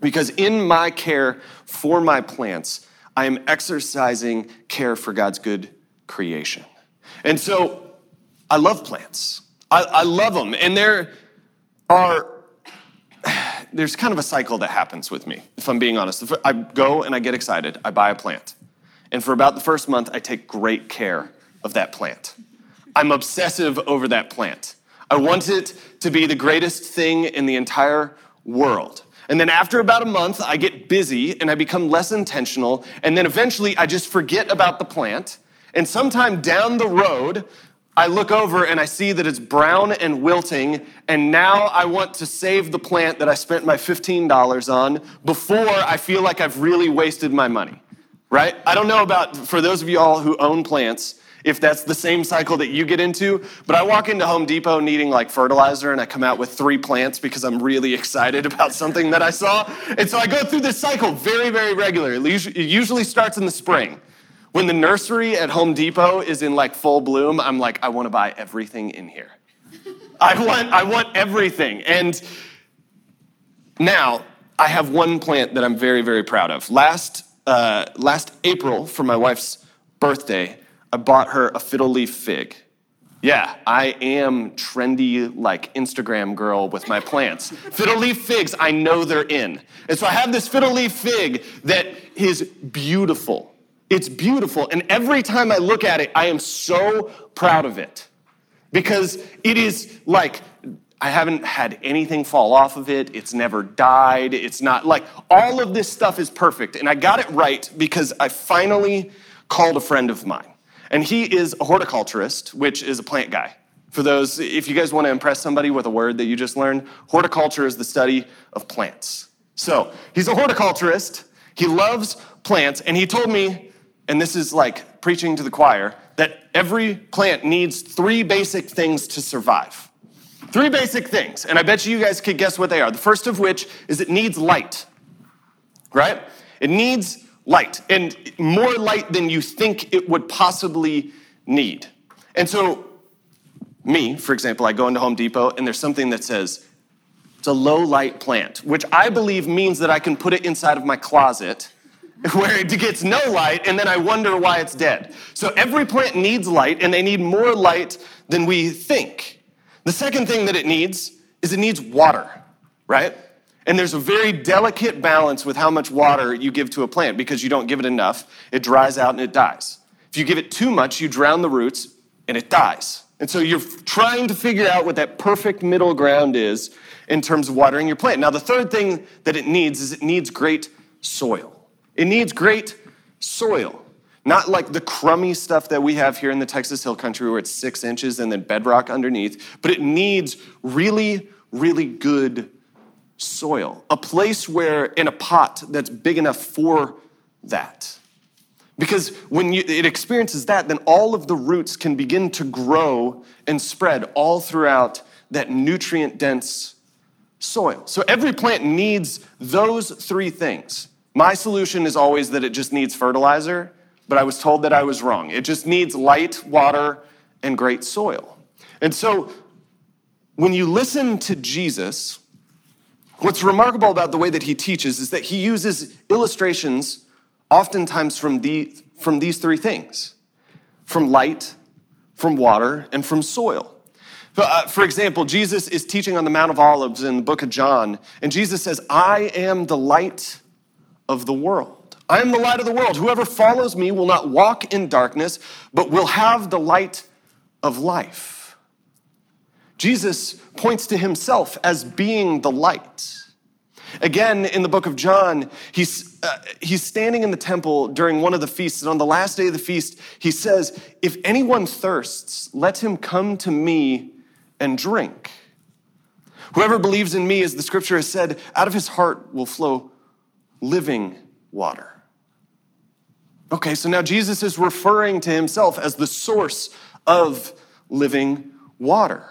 Because in my care for my plants, I am exercising care for God's good creation. And so I love plants. I, I love them. And there are, there's kind of a cycle that happens with me, if I'm being honest. I go and I get excited, I buy a plant. And for about the first month, I take great care of that plant. I'm obsessive over that plant. I want it to be the greatest thing in the entire world. And then after about a month, I get busy and I become less intentional. And then eventually I just forget about the plant. And sometime down the road, I look over and I see that it's brown and wilting. And now I want to save the plant that I spent my $15 on before I feel like I've really wasted my money, right? I don't know about, for those of you all who own plants, if that's the same cycle that you get into. But I walk into Home Depot needing like fertilizer and I come out with three plants because I'm really excited about something that I saw. And so I go through this cycle very, very regularly. It usually starts in the spring. When the nursery at Home Depot is in like full bloom, I'm like, I want to buy everything in here. I want, I want everything. And now I have one plant that I'm very, very proud of. Last, uh, last April, for my wife's birthday, I bought her a fiddle leaf fig. Yeah, I am trendy like Instagram girl with my plants. fiddle leaf figs, I know they're in. And so I have this fiddle leaf fig that is beautiful. It's beautiful. And every time I look at it, I am so proud of it because it is like, I haven't had anything fall off of it. It's never died. It's not like all of this stuff is perfect. And I got it right because I finally called a friend of mine. And he is a horticulturist, which is a plant guy. For those, if you guys want to impress somebody with a word that you just learned, horticulture is the study of plants. So he's a horticulturist. He loves plants. And he told me, and this is like preaching to the choir, that every plant needs three basic things to survive. Three basic things. And I bet you guys could guess what they are. The first of which is it needs light, right? It needs light, and more light than you think it would possibly need. And so, me, for example, I go into Home Depot and there's something that says, it's a low light plant, which I believe means that I can put it inside of my closet where it gets no light and then I wonder why it's dead. So every plant needs light and they need more light than we think. The second thing that it needs is it needs water, right? And there's a very delicate balance with how much water you give to a plant because you don't give it enough, it dries out and it dies. If you give it too much, you drown the roots and it dies. And so you're trying to figure out what that perfect middle ground is in terms of watering your plant. Now, the third thing that it needs is it needs great soil. It needs great soil. Not like the crummy stuff that we have here in the Texas Hill Country where it's six inches and then bedrock underneath, but it needs really, really good soil, a place where, in a pot that's big enough for that. Because when you, it experiences that, then all of the roots can begin to grow and spread all throughout that nutrient dense soil. So every plant needs those three things. My solution is always that it just needs fertilizer, but I was told that I was wrong. It just needs light, water, and great soil. And so when you listen to Jesus, what's remarkable about the way that he teaches is that he uses illustrations oftentimes from, the, from these three things from light, from water, and from soil. Uh, for example, Jesus is teaching on the Mount of Olives in the book of John, and Jesus says, I am the light of the world. I am the light of the world. Whoever follows me will not walk in darkness, but will have the light of life. Jesus points to himself as being the light. Again, in the book of John, he's, uh, he's standing in the temple during one of the feasts, and on the last day of the feast, he says, If anyone thirsts, let him come to me and drink. Whoever believes in me, as the scripture has said, out of his heart will flow living water. Okay, so now Jesus is referring to himself as the source of living water.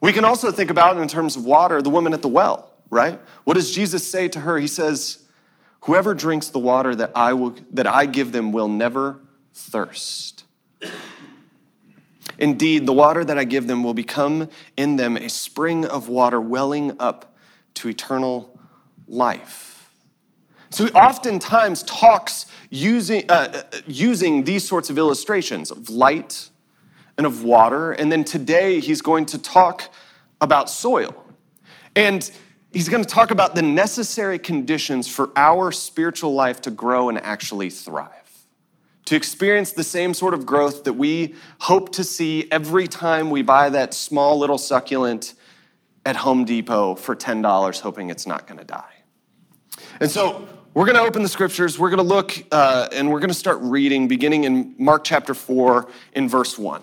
We can also think about in terms of water, the woman at the well right? What does Jesus say to her? He says, Whoever drinks the water that I, will, that I give them will never thirst. Indeed, the water that I give them will become in them a spring of water welling up to eternal life. So he oftentimes talks using, uh, uh using these sorts of illustrations of light and of water. And then today he's going to talk about soil. And he's going to talk about the necessary conditions for our spiritual life to grow and actually thrive. To experience the same sort of growth that we hope to see every time we buy that small little succulent at Home Depot for $10, hoping it's not going to die. And so we're going to open the scriptures. We're going to look uh, and we're going to start reading beginning in Mark chapter 4 in verse 1.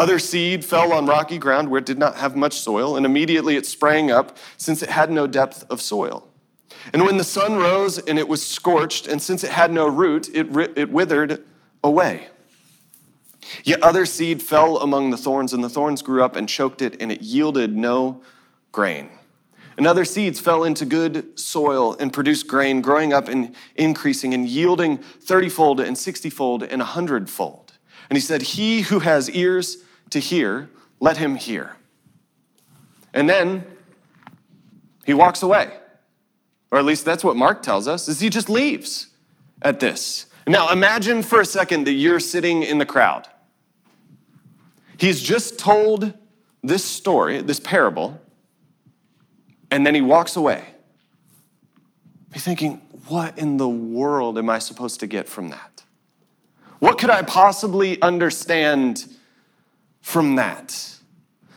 Other seed fell on rocky ground where it did not have much soil, and immediately it sprang up, since it had no depth of soil. And when the sun rose and it was scorched, and since it had no root, it, it withered away. Yet other seed fell among the thorns, and the thorns grew up and choked it, and it yielded no grain. And other seeds fell into good soil and produced grain, growing up and increasing and yielding thirtyfold and sixtyfold and a hundredfold. And he said, He who has ears to hear, let him hear. And then he walks away. Or at least that's what Mark tells us, is he just leaves at this. Now imagine for a second that you're sitting in the crowd. He's just told this story, this parable, and then he walks away. You're thinking, what in the world am I supposed to get from that? What could I possibly understand from that?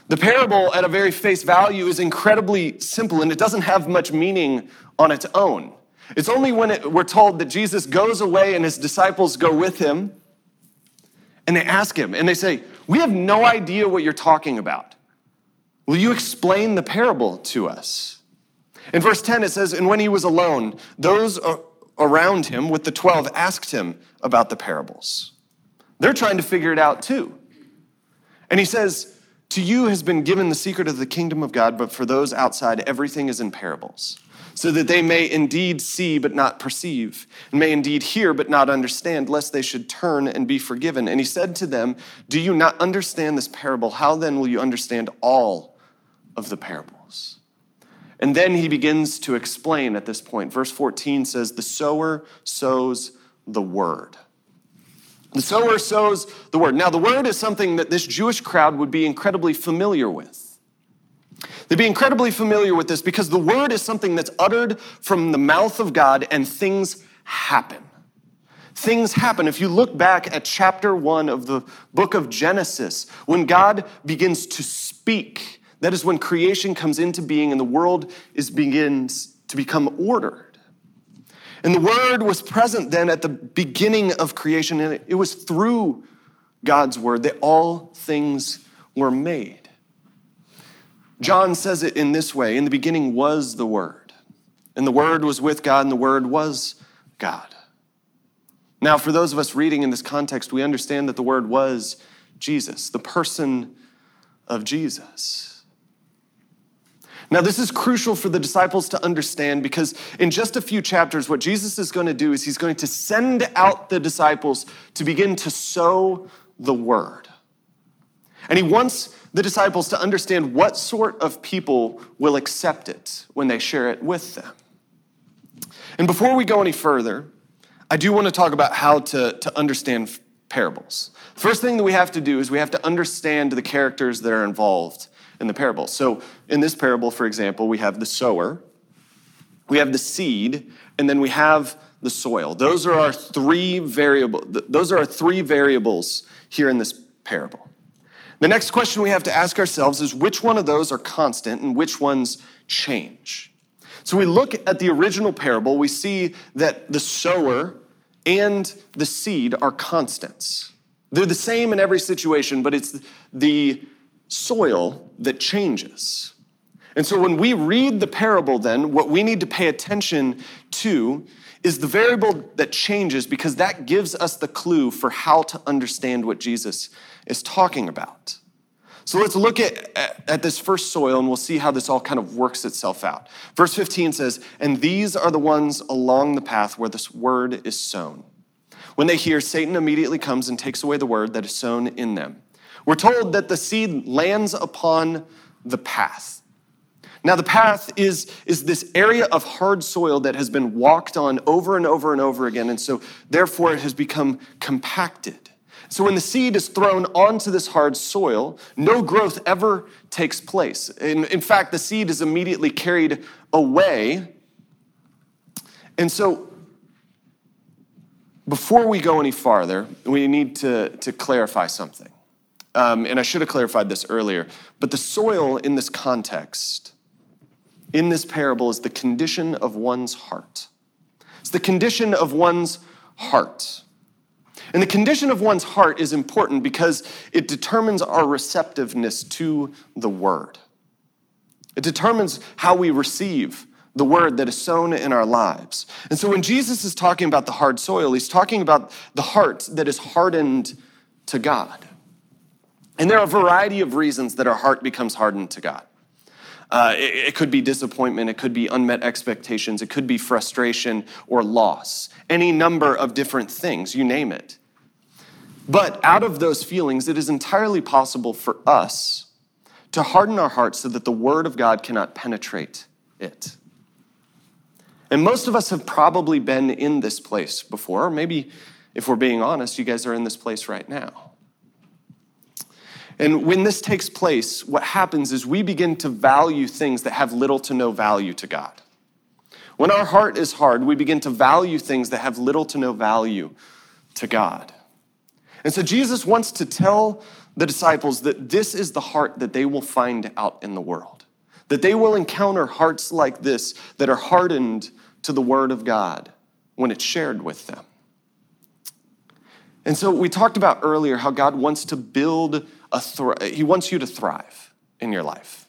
The parable, at a very face value, is incredibly simple and it doesn't have much meaning on its own. It's only when it, we're told that Jesus goes away and his disciples go with him and they ask him and they say, We have no idea what you're talking about. Will you explain the parable to us? In verse 10, it says, And when he was alone, those around him with the 12 asked him about the parables. They're trying to figure it out too. And he says, To you has been given the secret of the kingdom of God, but for those outside, everything is in parables, so that they may indeed see but not perceive, and may indeed hear but not understand, lest they should turn and be forgiven. And he said to them, Do you not understand this parable? How then will you understand all of the parables? And then he begins to explain at this point. Verse 14 says, The sower sows the word. The sower sows the word. Now, the word is something that this Jewish crowd would be incredibly familiar with. They'd be incredibly familiar with this because the word is something that's uttered from the mouth of God and things happen. things happen. If you look back at chapter one of the book of Genesis, when God begins to speak, that is when creation comes into being and the world is begins to become ordered. And the word was present then at the beginning of creation, and it was through God's word that all things were made. John says it in this way In the beginning was the Word, and the Word was with God, and the Word was God. Now, for those of us reading in this context, we understand that the Word was Jesus, the person of Jesus. Now, this is crucial for the disciples to understand because in just a few chapters, what Jesus is going to do is he's going to send out the disciples to begin to sow the Word. And he wants the disciples to understand what sort of people will accept it when they share it with them. And before we go any further, I do want to talk about how to, to understand parables. First thing that we have to do is we have to understand the characters that are involved in the parable. So, in this parable, for example, we have the sower, we have the seed, and then we have the soil. Those are our three variable. Those are our three variables here in this parable. The next question we have to ask ourselves is which one of those are constant and which ones change? So we look at the original parable, we see that the sower and the seed are constants. They're the same in every situation, but it's the soil that changes. And so when we read the parable, then, what we need to pay attention to is the variable that changes because that gives us the clue for how to understand what Jesus is talking about. So let's look at, at, this first soil and we'll see how this all kind of works itself out. Verse 15 says, And these are the ones along the path where this word is sown. When they hear, Satan immediately comes and takes away the word that is sown in them. We're told that the seed lands upon the path. Now, the path is, is this area of hard soil that has been walked on over and over and over again, and so therefore it has become compacted. So when the seed is thrown onto this hard soil, no growth ever takes place. In, in fact, the seed is immediately carried away. And so before we go any farther, we need to, to clarify something. Um, and I should have clarified this earlier, but the soil in this context, in this parable, is the condition of one's heart. It's the condition of one's heart. And the condition of one's heart is important because it determines our receptiveness to the word. It determines how we receive the word that is sown in our lives. And so when Jesus is talking about the hard soil, he's talking about the heart that is hardened to God. And there are a variety of reasons that our heart becomes hardened to God. Uh, it, it could be disappointment, it could be unmet expectations, it could be frustration or loss, any number of different things, you name it. But out of those feelings, it is entirely possible for us to harden our hearts so that the Word of God cannot penetrate it. And most of us have probably been in this place before. Maybe, if we're being honest, you guys are in this place right now. And when this takes place, what happens is we begin to value things that have little to no value to God. When our heart is hard, we begin to value things that have little to no value to God. And so Jesus wants to tell the disciples that this is the heart that they will find out in the world, that they will encounter hearts like this that are hardened to the word of God when it's shared with them. And so we talked about earlier how God wants to build he wants you to thrive in your life.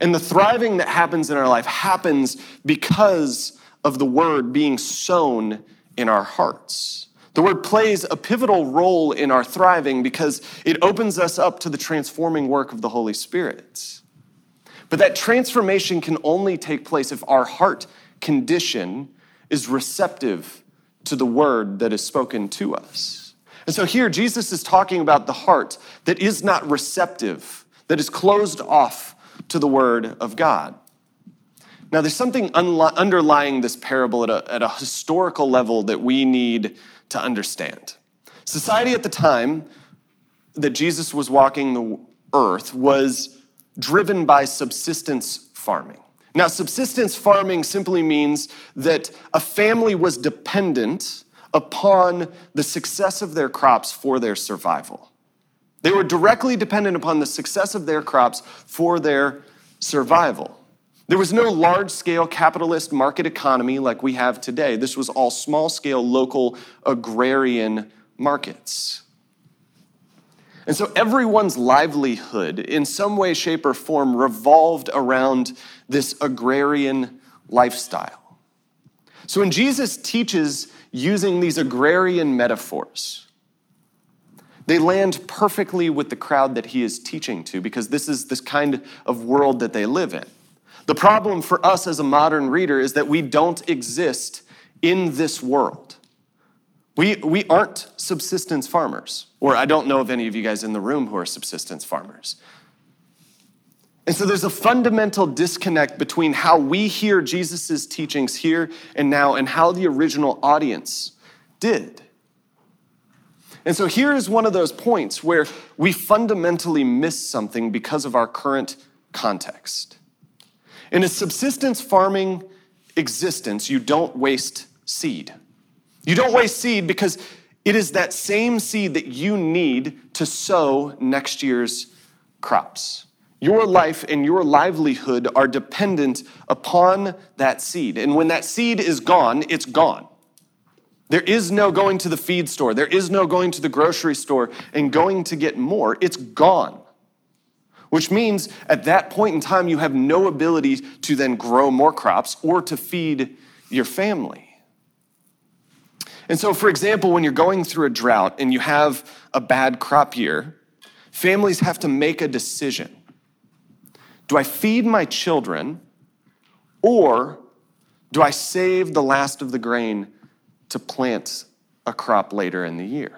And the thriving that happens in our life happens because of the word being sown in our hearts. The word plays a pivotal role in our thriving because it opens us up to the transforming work of the Holy Spirit. But that transformation can only take place if our heart condition is receptive to the word that is spoken to us. And so here, Jesus is talking about the heart that is not receptive, that is closed off to the word of God. Now, there's something underlying this parable at a, at a historical level that we need to understand. Society at the time that Jesus was walking the earth was driven by subsistence farming. Now, subsistence farming simply means that a family was dependent upon the success of their crops for their survival. They were directly dependent upon the success of their crops for their survival. There was no large scale capitalist market economy like we have today. This was all small scale local agrarian markets. And so everyone's livelihood, in some way, shape, or form, revolved around this agrarian lifestyle. So when Jesus teaches using these agrarian metaphors, they land perfectly with the crowd that he is teaching to because this is this kind of world that they live in. The problem for us as a modern reader is that we don't exist in this world. We, we aren't subsistence farmers, or I don't know of any of you guys in the room who are subsistence farmers. And so there's a fundamental disconnect between how we hear Jesus' teachings here and now and how the original audience did. And so here is one of those points where we fundamentally miss something because of our current context. In a subsistence farming existence, you don't waste seed. You don't waste seed because it is that same seed that you need to sow next year's crops. Your life and your livelihood are dependent upon that seed. And when that seed is gone, it's gone. There is no going to the feed store. There is no going to the grocery store and going to get more. It's gone. Which means at that point in time, you have no ability to then grow more crops or to feed your family. And so, for example, when you're going through a drought and you have a bad crop year, families have to make a decision. Do I feed my children or do I save the last of the grain to plant a crop later in the year?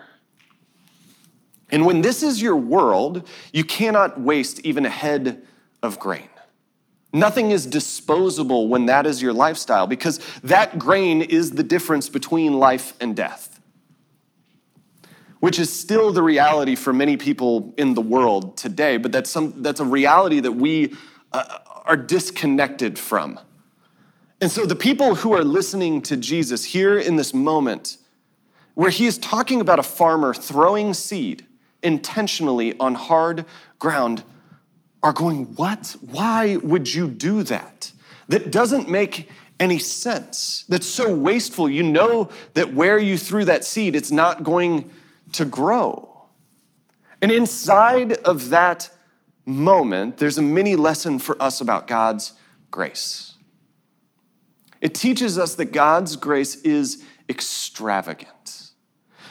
And when this is your world, you cannot waste even a head of grain. Nothing is disposable when that is your lifestyle because that grain is the difference between life and death, which is still the reality for many people in the world today, but that's, some, that's a reality that we uh, are disconnected from. And so the people who are listening to Jesus here in this moment, where he is talking about a farmer throwing seed intentionally on hard ground, are going, What? Why would you do that? That doesn't make any sense. That's so wasteful. You know that where you threw that seed, it's not going to grow. And inside of that moment, there's a mini lesson for us about God's grace. It teaches us that God's grace is extravagant.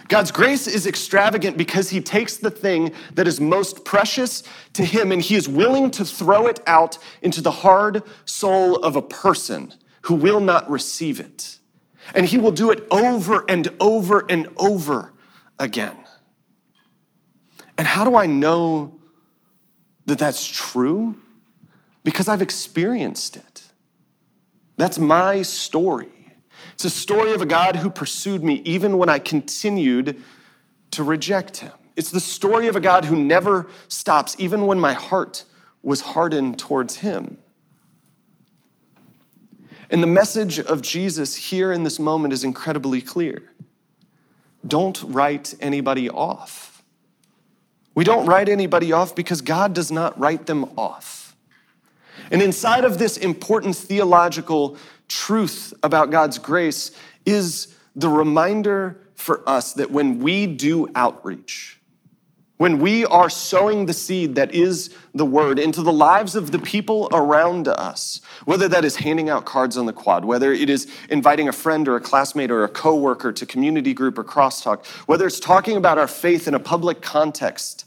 God's grace is extravagant because he takes the thing that is most precious to him and he is willing to throw it out into the hard soul of a person who will not receive it. And he will do it over and over and over again. And how do I know that that's true? Because I've experienced it. That's my story. It's a story of a God who pursued me even when I continued to reject him. It's the story of a God who never stops, even when my heart was hardened towards him. And the message of Jesus here in this moment is incredibly clear. Don't write anybody off. We don't write anybody off because God does not write them off. And inside of this important theological truth about God's grace is the reminder for us that when we do outreach, when we are sowing the seed that is the word into the lives of the people around us, whether that is handing out cards on the quad, whether it is inviting a friend or a classmate or a coworker to community group or crosstalk, whether it's talking about our faith in a public context,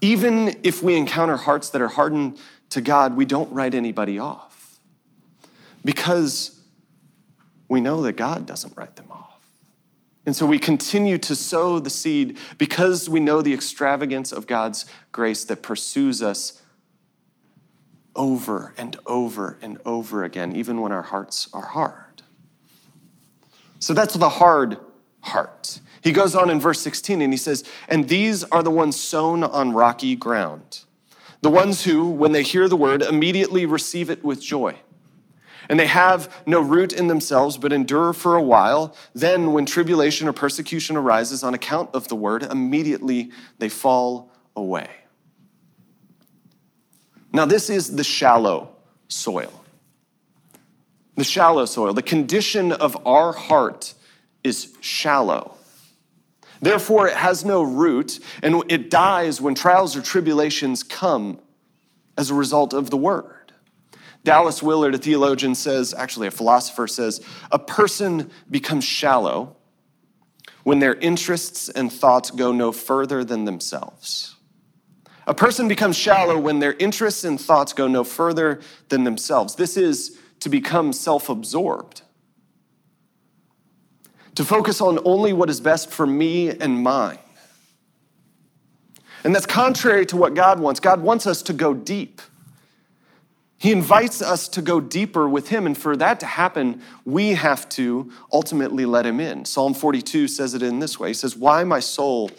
even if we encounter hearts that are hardened to God, we don't write anybody off because we know that God doesn't write them off. And so we continue to sow the seed because we know the extravagance of God's grace that pursues us over and over and over again, even when our hearts are hard. So that's the hard heart. He goes on in verse 16 and he says, And these are the ones sown on rocky ground, the ones who, when they hear the word, immediately receive it with joy. And they have no root in themselves, but endure for a while. Then, when tribulation or persecution arises on account of the word, immediately they fall away. Now, this is the shallow soil. The shallow soil. The condition of our heart is shallow. Therefore, it has no root, and it dies when trials or tribulations come as a result of the word. Dallas Willard, a theologian, says, actually, a philosopher says, a person becomes shallow when their interests and thoughts go no further than themselves. A person becomes shallow when their interests and thoughts go no further than themselves. This is to become self absorbed, to focus on only what is best for me and mine. And that's contrary to what God wants. God wants us to go deep. He invites us to go deeper with Him, and for that to happen, we have to ultimately let Him in. Psalm 42 says it in this way He says, Why, my soul,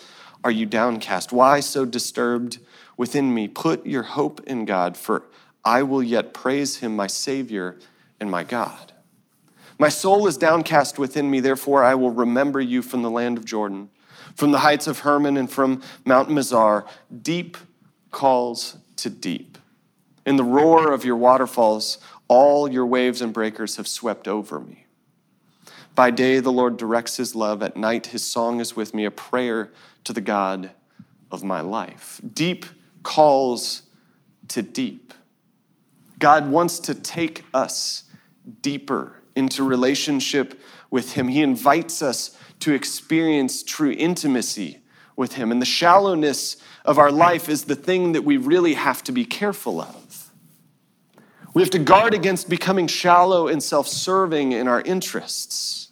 are you downcast? Why so disturbed within me? Put your hope in God, for I will yet praise Him, my Savior and my God. My soul is downcast within me, therefore I will remember you from the land of Jordan, from the heights of Hermon and from Mount Mizar. Deep calls to deep. In the roar of your waterfalls, all your waves and breakers have swept over me. By day, the Lord directs his love. At night, his song is with me, a prayer to the God of my life. Deep calls to deep. God wants to take us deeper into relationship with him. He invites us to experience true intimacy with him. And the shallowness of our life is the thing that we really have to be careful of. We have to guard against becoming shallow and self serving in our interests.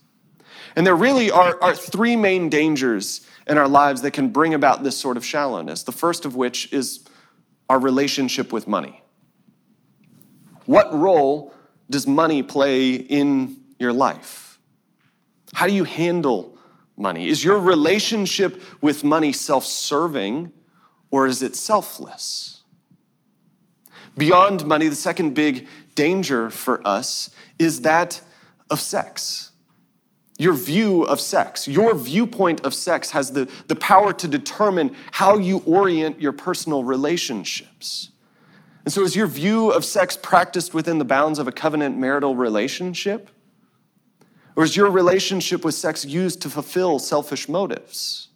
And there really are, are three main dangers in our lives that can bring about this sort of shallowness. The first of which is our relationship with money. What role does money play in your life? How do you handle money? Is your relationship with money self serving or is it selfless? Beyond money, the second big danger for us is that of sex. Your view of sex, your viewpoint of sex has the, the power to determine how you orient your personal relationships. And so, is your view of sex practiced within the bounds of a covenant marital relationship? Or is your relationship with sex used to fulfill selfish motives?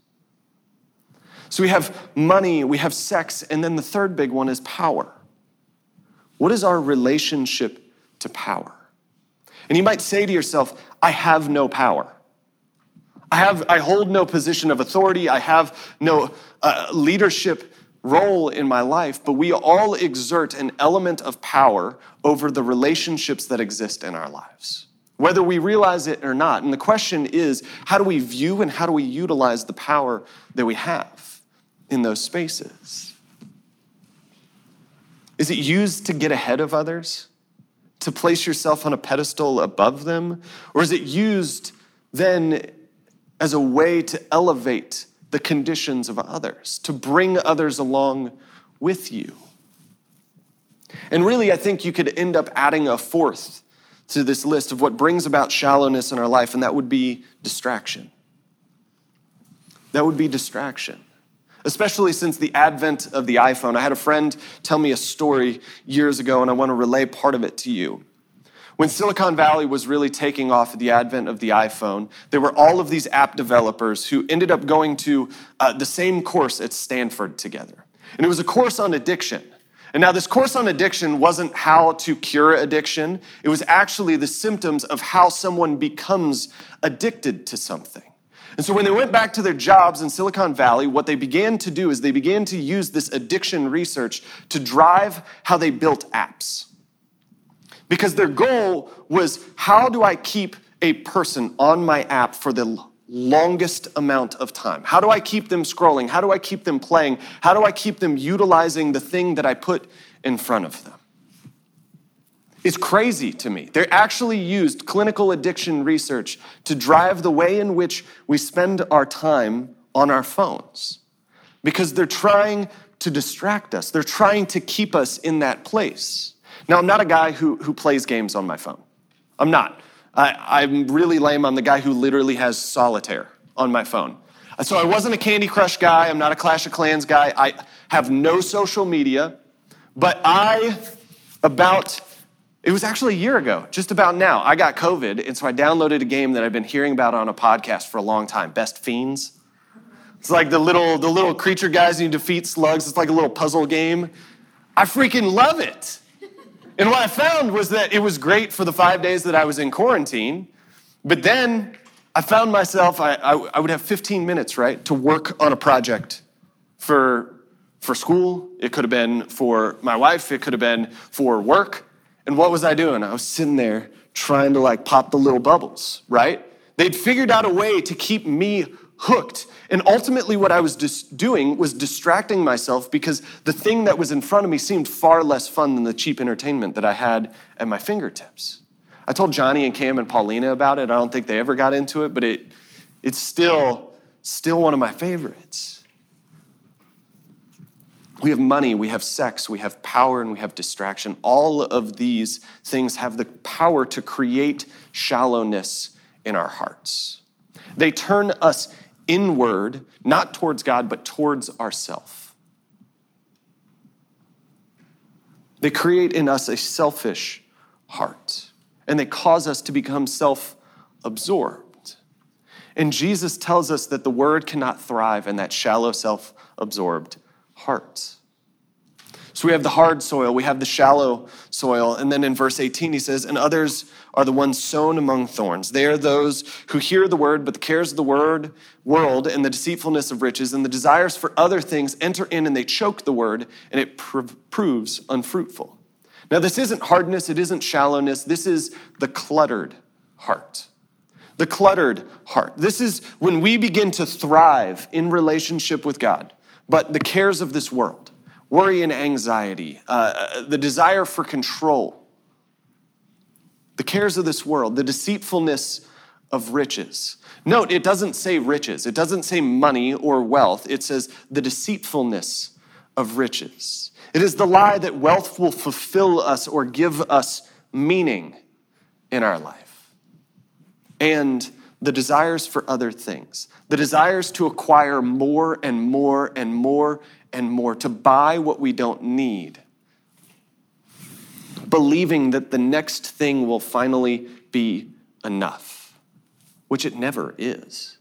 So, we have money, we have sex, and then the third big one is power. What is our relationship to power? And you might say to yourself, I have no power. I, have, I hold no position of authority. I have no uh, leadership role in my life, but we all exert an element of power over the relationships that exist in our lives, whether we realize it or not. And the question is how do we view and how do we utilize the power that we have in those spaces? Is it used to get ahead of others? To place yourself on a pedestal above them? Or is it used then as a way to elevate the conditions of others, to bring others along with you? And really, I think you could end up adding a fourth to this list of what brings about shallowness in our life, and that would be distraction. That would be distraction especially since the advent of the iPhone. I had a friend tell me a story years ago, and I want to relay part of it to you. When Silicon Valley was really taking off at the advent of the iPhone, there were all of these app developers who ended up going to uh, the same course at Stanford together. And it was a course on addiction. And now, this course on addiction wasn't how to cure addiction, it was actually the symptoms of how someone becomes addicted to something. And so when they went back to their jobs in Silicon Valley, what they began to do is they began to use this addiction research to drive how they built apps. Because their goal was how do I keep a person on my app for the longest amount of time? How do I keep them scrolling? How do I keep them playing? How do I keep them utilizing the thing that I put in front of them? It's crazy to me. They actually used clinical addiction research to drive the way in which we spend our time on our phones because they're trying to distract us, they're trying to keep us in that place. Now, I'm not a guy who, who plays games on my phone. I'm not. I, I'm really lame. I'm the guy who literally has solitaire on my phone. So I wasn't a Candy Crush guy. I'm not a Clash of Clans guy. I have no social media. But I, about, it was actually a year ago, just about now, I got COVID. And so I downloaded a game that I've been hearing about on a podcast for a long time Best Fiends. It's like the little, the little creature guys and you defeat slugs. It's like a little puzzle game. I freaking love it. And what I found was that it was great for the five days that I was in quarantine. But then I found myself, I, I, I, would have 15 minutes, right, to work on a project for, for school. It could have been for my wife, it could have been for work. And what was I doing? I was sitting there trying to like pop the little bubbles, right? They'd figured out a way to keep me hooked. And ultimately, what I was just doing was distracting myself because the thing that was in front of me seemed far less fun than the cheap entertainment that I had at my fingertips. I told Johnny and Cam and Paulina about it. I don't think they ever got into it, but it, it's still, still one of my favorites. We have money, we have sex, we have power, and we have distraction. All of these things have the power to create shallowness in our hearts. They turn us inward, not towards God, but towards ourself. They create in us a selfish heart, and they cause us to become self absorbed. And Jesus tells us that the word cannot thrive in that shallow, self absorbed heart. So we have the hard soil, we have the shallow soil. And then in verse 18, he says, And others are the ones sown among thorns. They are those who hear the word, but the cares of the word, world, and the deceitfulness of riches, and the desires for other things enter in and they choke the word, and it pr- proves unfruitful. Now, this isn't hardness, it isn't shallowness, this is the cluttered heart. The cluttered heart. This is when we begin to thrive in relationship with God, but the cares of this world worry and anxiety, uh, uh, the desire for control, the cares of this world, the deceitfulness of riches. Note, it doesn't say riches, it doesn't say money or wealth, it says the deceitfulness of riches. It is the lie that wealth will fulfill us or give us meaning in our life. And the desires for other things, the desires to acquire more and more and more and more, to buy what we don't need, believing that the next thing will finally be enough, which it never is.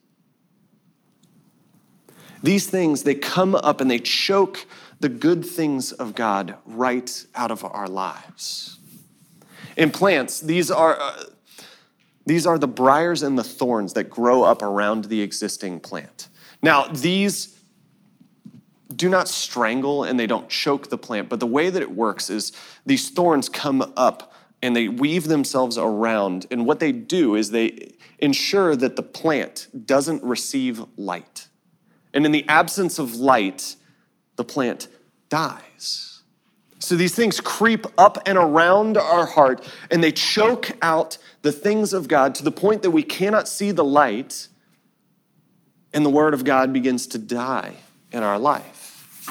These things, they come up and they choke the good things of God right out of our lives. In plants, these are, uh, these are the briars and the thorns that grow up around the existing plant. Now, these do not strangle and they don't choke the plant, but the way that it works is these thorns come up and they weave themselves around. And what they do is they ensure that the plant doesn't receive light. And in the absence of light, the plant dies. So these things creep up and around our heart and they choke out the things of God to the point that we cannot see the light and the Word of God begins to die in our life.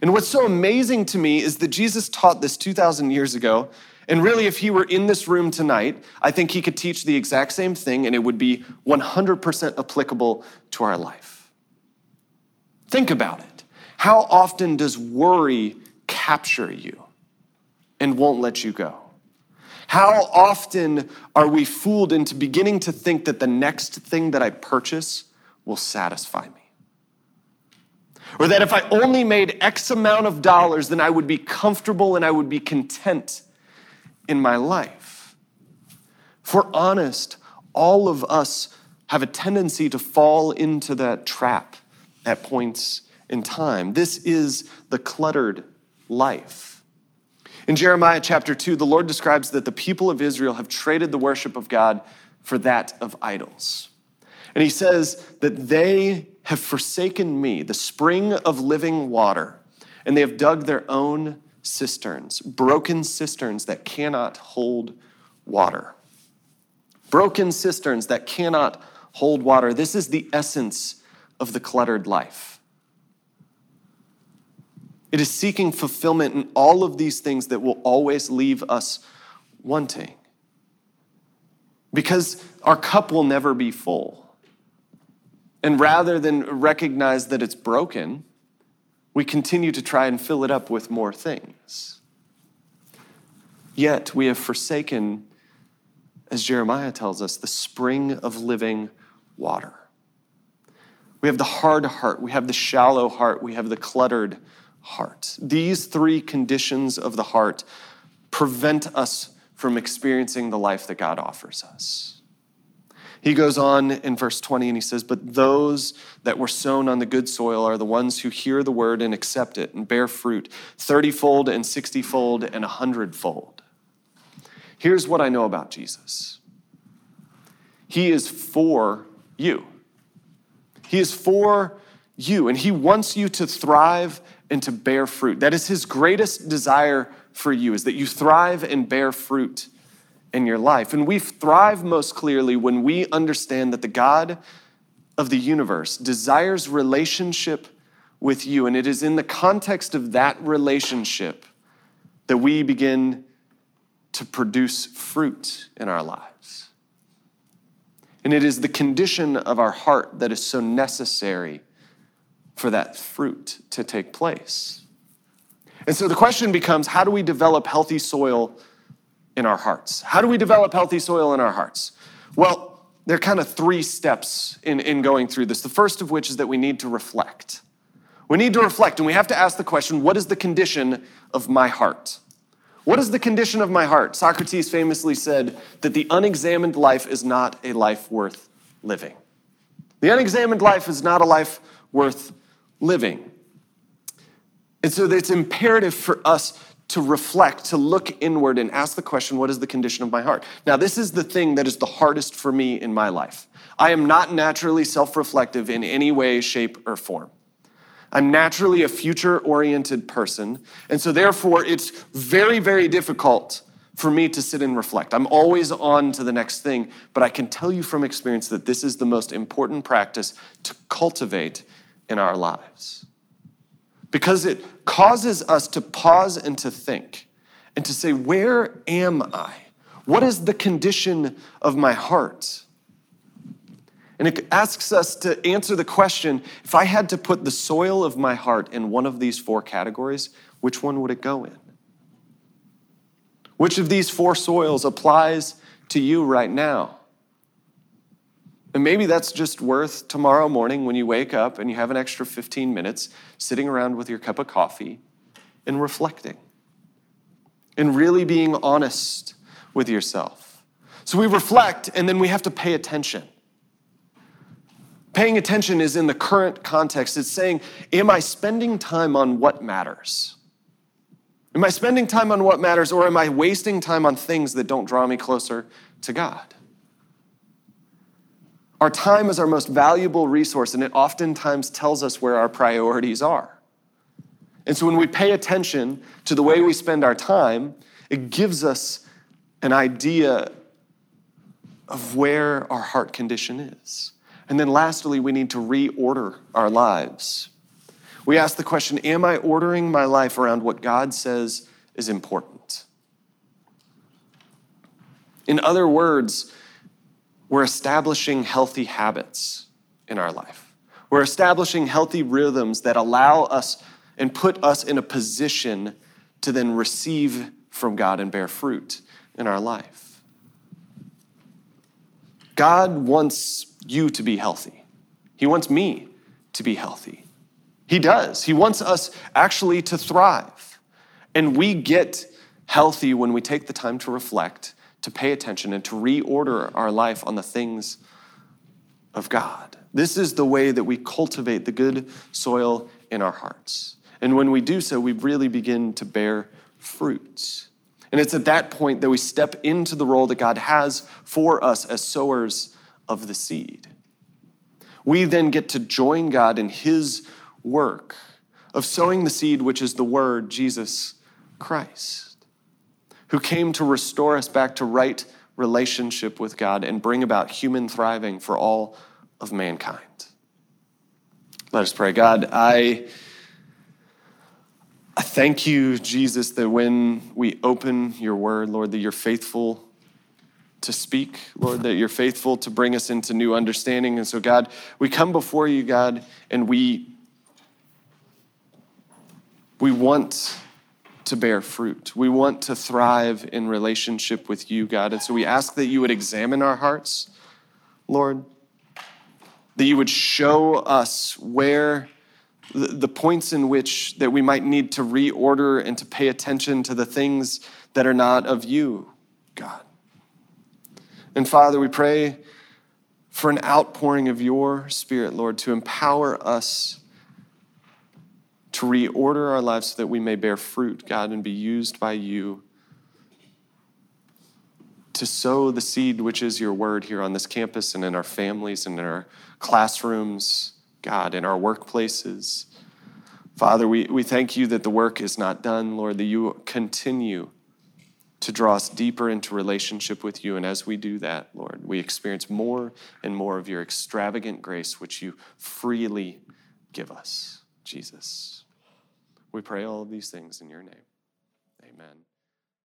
And what's so amazing to me is that Jesus taught this 2,000 years ago. And really, if he were in this room tonight, I think he could teach the exact same thing and it would be 100% applicable to our life. Think about it. How often does worry capture you and won't let you go? How often are we fooled into beginning to think that the next thing that I purchase will satisfy me? Or that if I only made X amount of dollars, then I would be comfortable and I would be content in my life. For honest, all of us have a tendency to fall into that trap at points in time. This is the cluttered life. In Jeremiah chapter 2, the Lord describes that the people of Israel have traded the worship of God for that of idols. And he says that they have forsaken me, the spring of living water, and they have dug their own cisterns, broken cisterns that cannot hold water. Broken cisterns that cannot hold water. This is the essence of the cluttered life. It is seeking fulfillment in all of these things that will always leave us wanting. because our cup will never be full. And rather than recognize that it's broken, we continue to try and fill it up with more things. Yet we have forsaken, as Jeremiah tells us, the spring of living water. We have the hard heart, we have the shallow heart, we have the cluttered heart. These three conditions of the heart prevent us from experiencing the life that God offers us. He goes on in verse 20 and he says, But those that were sown on the good soil are the ones who hear the word and accept it and bear fruit, 30 fold and 60 fold and 100 fold. Here's what I know about Jesus He is for you. He is for you, and He wants you to thrive and to bear fruit. That is His greatest desire for you, is that you thrive and bear fruit in your life. And we thrive most clearly when we understand that the God of the universe desires relationship with you. And it is in the context of that relationship that we begin to produce fruit in our lives. And it is the condition of our heart that is so necessary for that fruit to take place. And so the question becomes how do we develop healthy soil in our hearts? How do we develop healthy soil in our hearts? Well, there are kind of three steps in, in going through this. The first of which is that we need to reflect. We need to reflect, and we have to ask the question what is the condition of my heart? What is the condition of my heart? Socrates famously said that the unexamined life is not a life worth living. The unexamined life is not a life worth living. And so it's imperative for us to reflect, to look inward and ask the question, what is the condition of my heart? Now, this is the thing that is the hardest for me in my life. I am not naturally self reflective in any way, shape, or form. I'm naturally a future oriented person. And so, therefore, it's very, very difficult for me to sit and reflect. I'm always on to the next thing, but I can tell you from experience that this is the most important practice to cultivate in our lives. Because it causes us to pause and to think and to say, Where am I? What is the condition of my heart? And it asks us to answer the question if I had to put the soil of my heart in one of these four categories, which one would it go in? Which of these four soils applies to you right now? And maybe that's just worth tomorrow morning when you wake up and you have an extra 15 minutes sitting around with your cup of coffee and reflecting and really being honest with yourself. So we reflect and then we have to pay attention. Paying attention is in the current context. It's saying, Am I spending time on what matters? Am I spending time on what matters, or am I wasting time on things that don't draw me closer to God? Our time is our most valuable resource, and it oftentimes tells us where our priorities are. And so when we pay attention to the way we spend our time, it gives us an idea of where our heart condition is. And then lastly, we need to reorder our lives. We ask the question Am I ordering my life around what God says is important? In other words, we're establishing healthy habits in our life. We're establishing healthy rhythms that allow us and put us in a position to then receive from God and bear fruit in our life. God wants you to be healthy. He wants me to be healthy. He does. He wants us actually to thrive. And we get healthy when we take the time to reflect, to pay attention, and to reorder our life on the things of God. This is the way that we cultivate the good soil in our hearts. And when we do so, we really begin to bear fruits. And it's at that point that we step into the role that God has for us as sowers of the seed. We then get to join God in His work of sowing the seed, which is the Word, Jesus Christ, who came to restore us back to right relationship with God and bring about human thriving for all of mankind. Let us pray. God, I, I thank you, Jesus, that when we open your word, Lord, that you're faithful to speak, Lord, that you're faithful to bring us into new understanding. And so, God, we come before you, God, and we we want to bear fruit. We want to thrive in relationship with you, God. And so we ask that you would examine our hearts, Lord, that you would show us where the points in which that we might need to reorder and to pay attention to the things that are not of you, God. And Father, we pray for an outpouring of your Spirit, Lord, to empower us to reorder our lives so that we may bear fruit, God, and be used by you to sow the seed, which is your word here on this campus and in our families and in our classrooms, God, in our workplaces. Father, we, we thank you that the work is not done, Lord, that you continue to draw us deeper into relationship with you. And as we do that, Lord, we experience more and more of your extravagant grace, which you freely give us, Jesus. We pray all of these things in your name.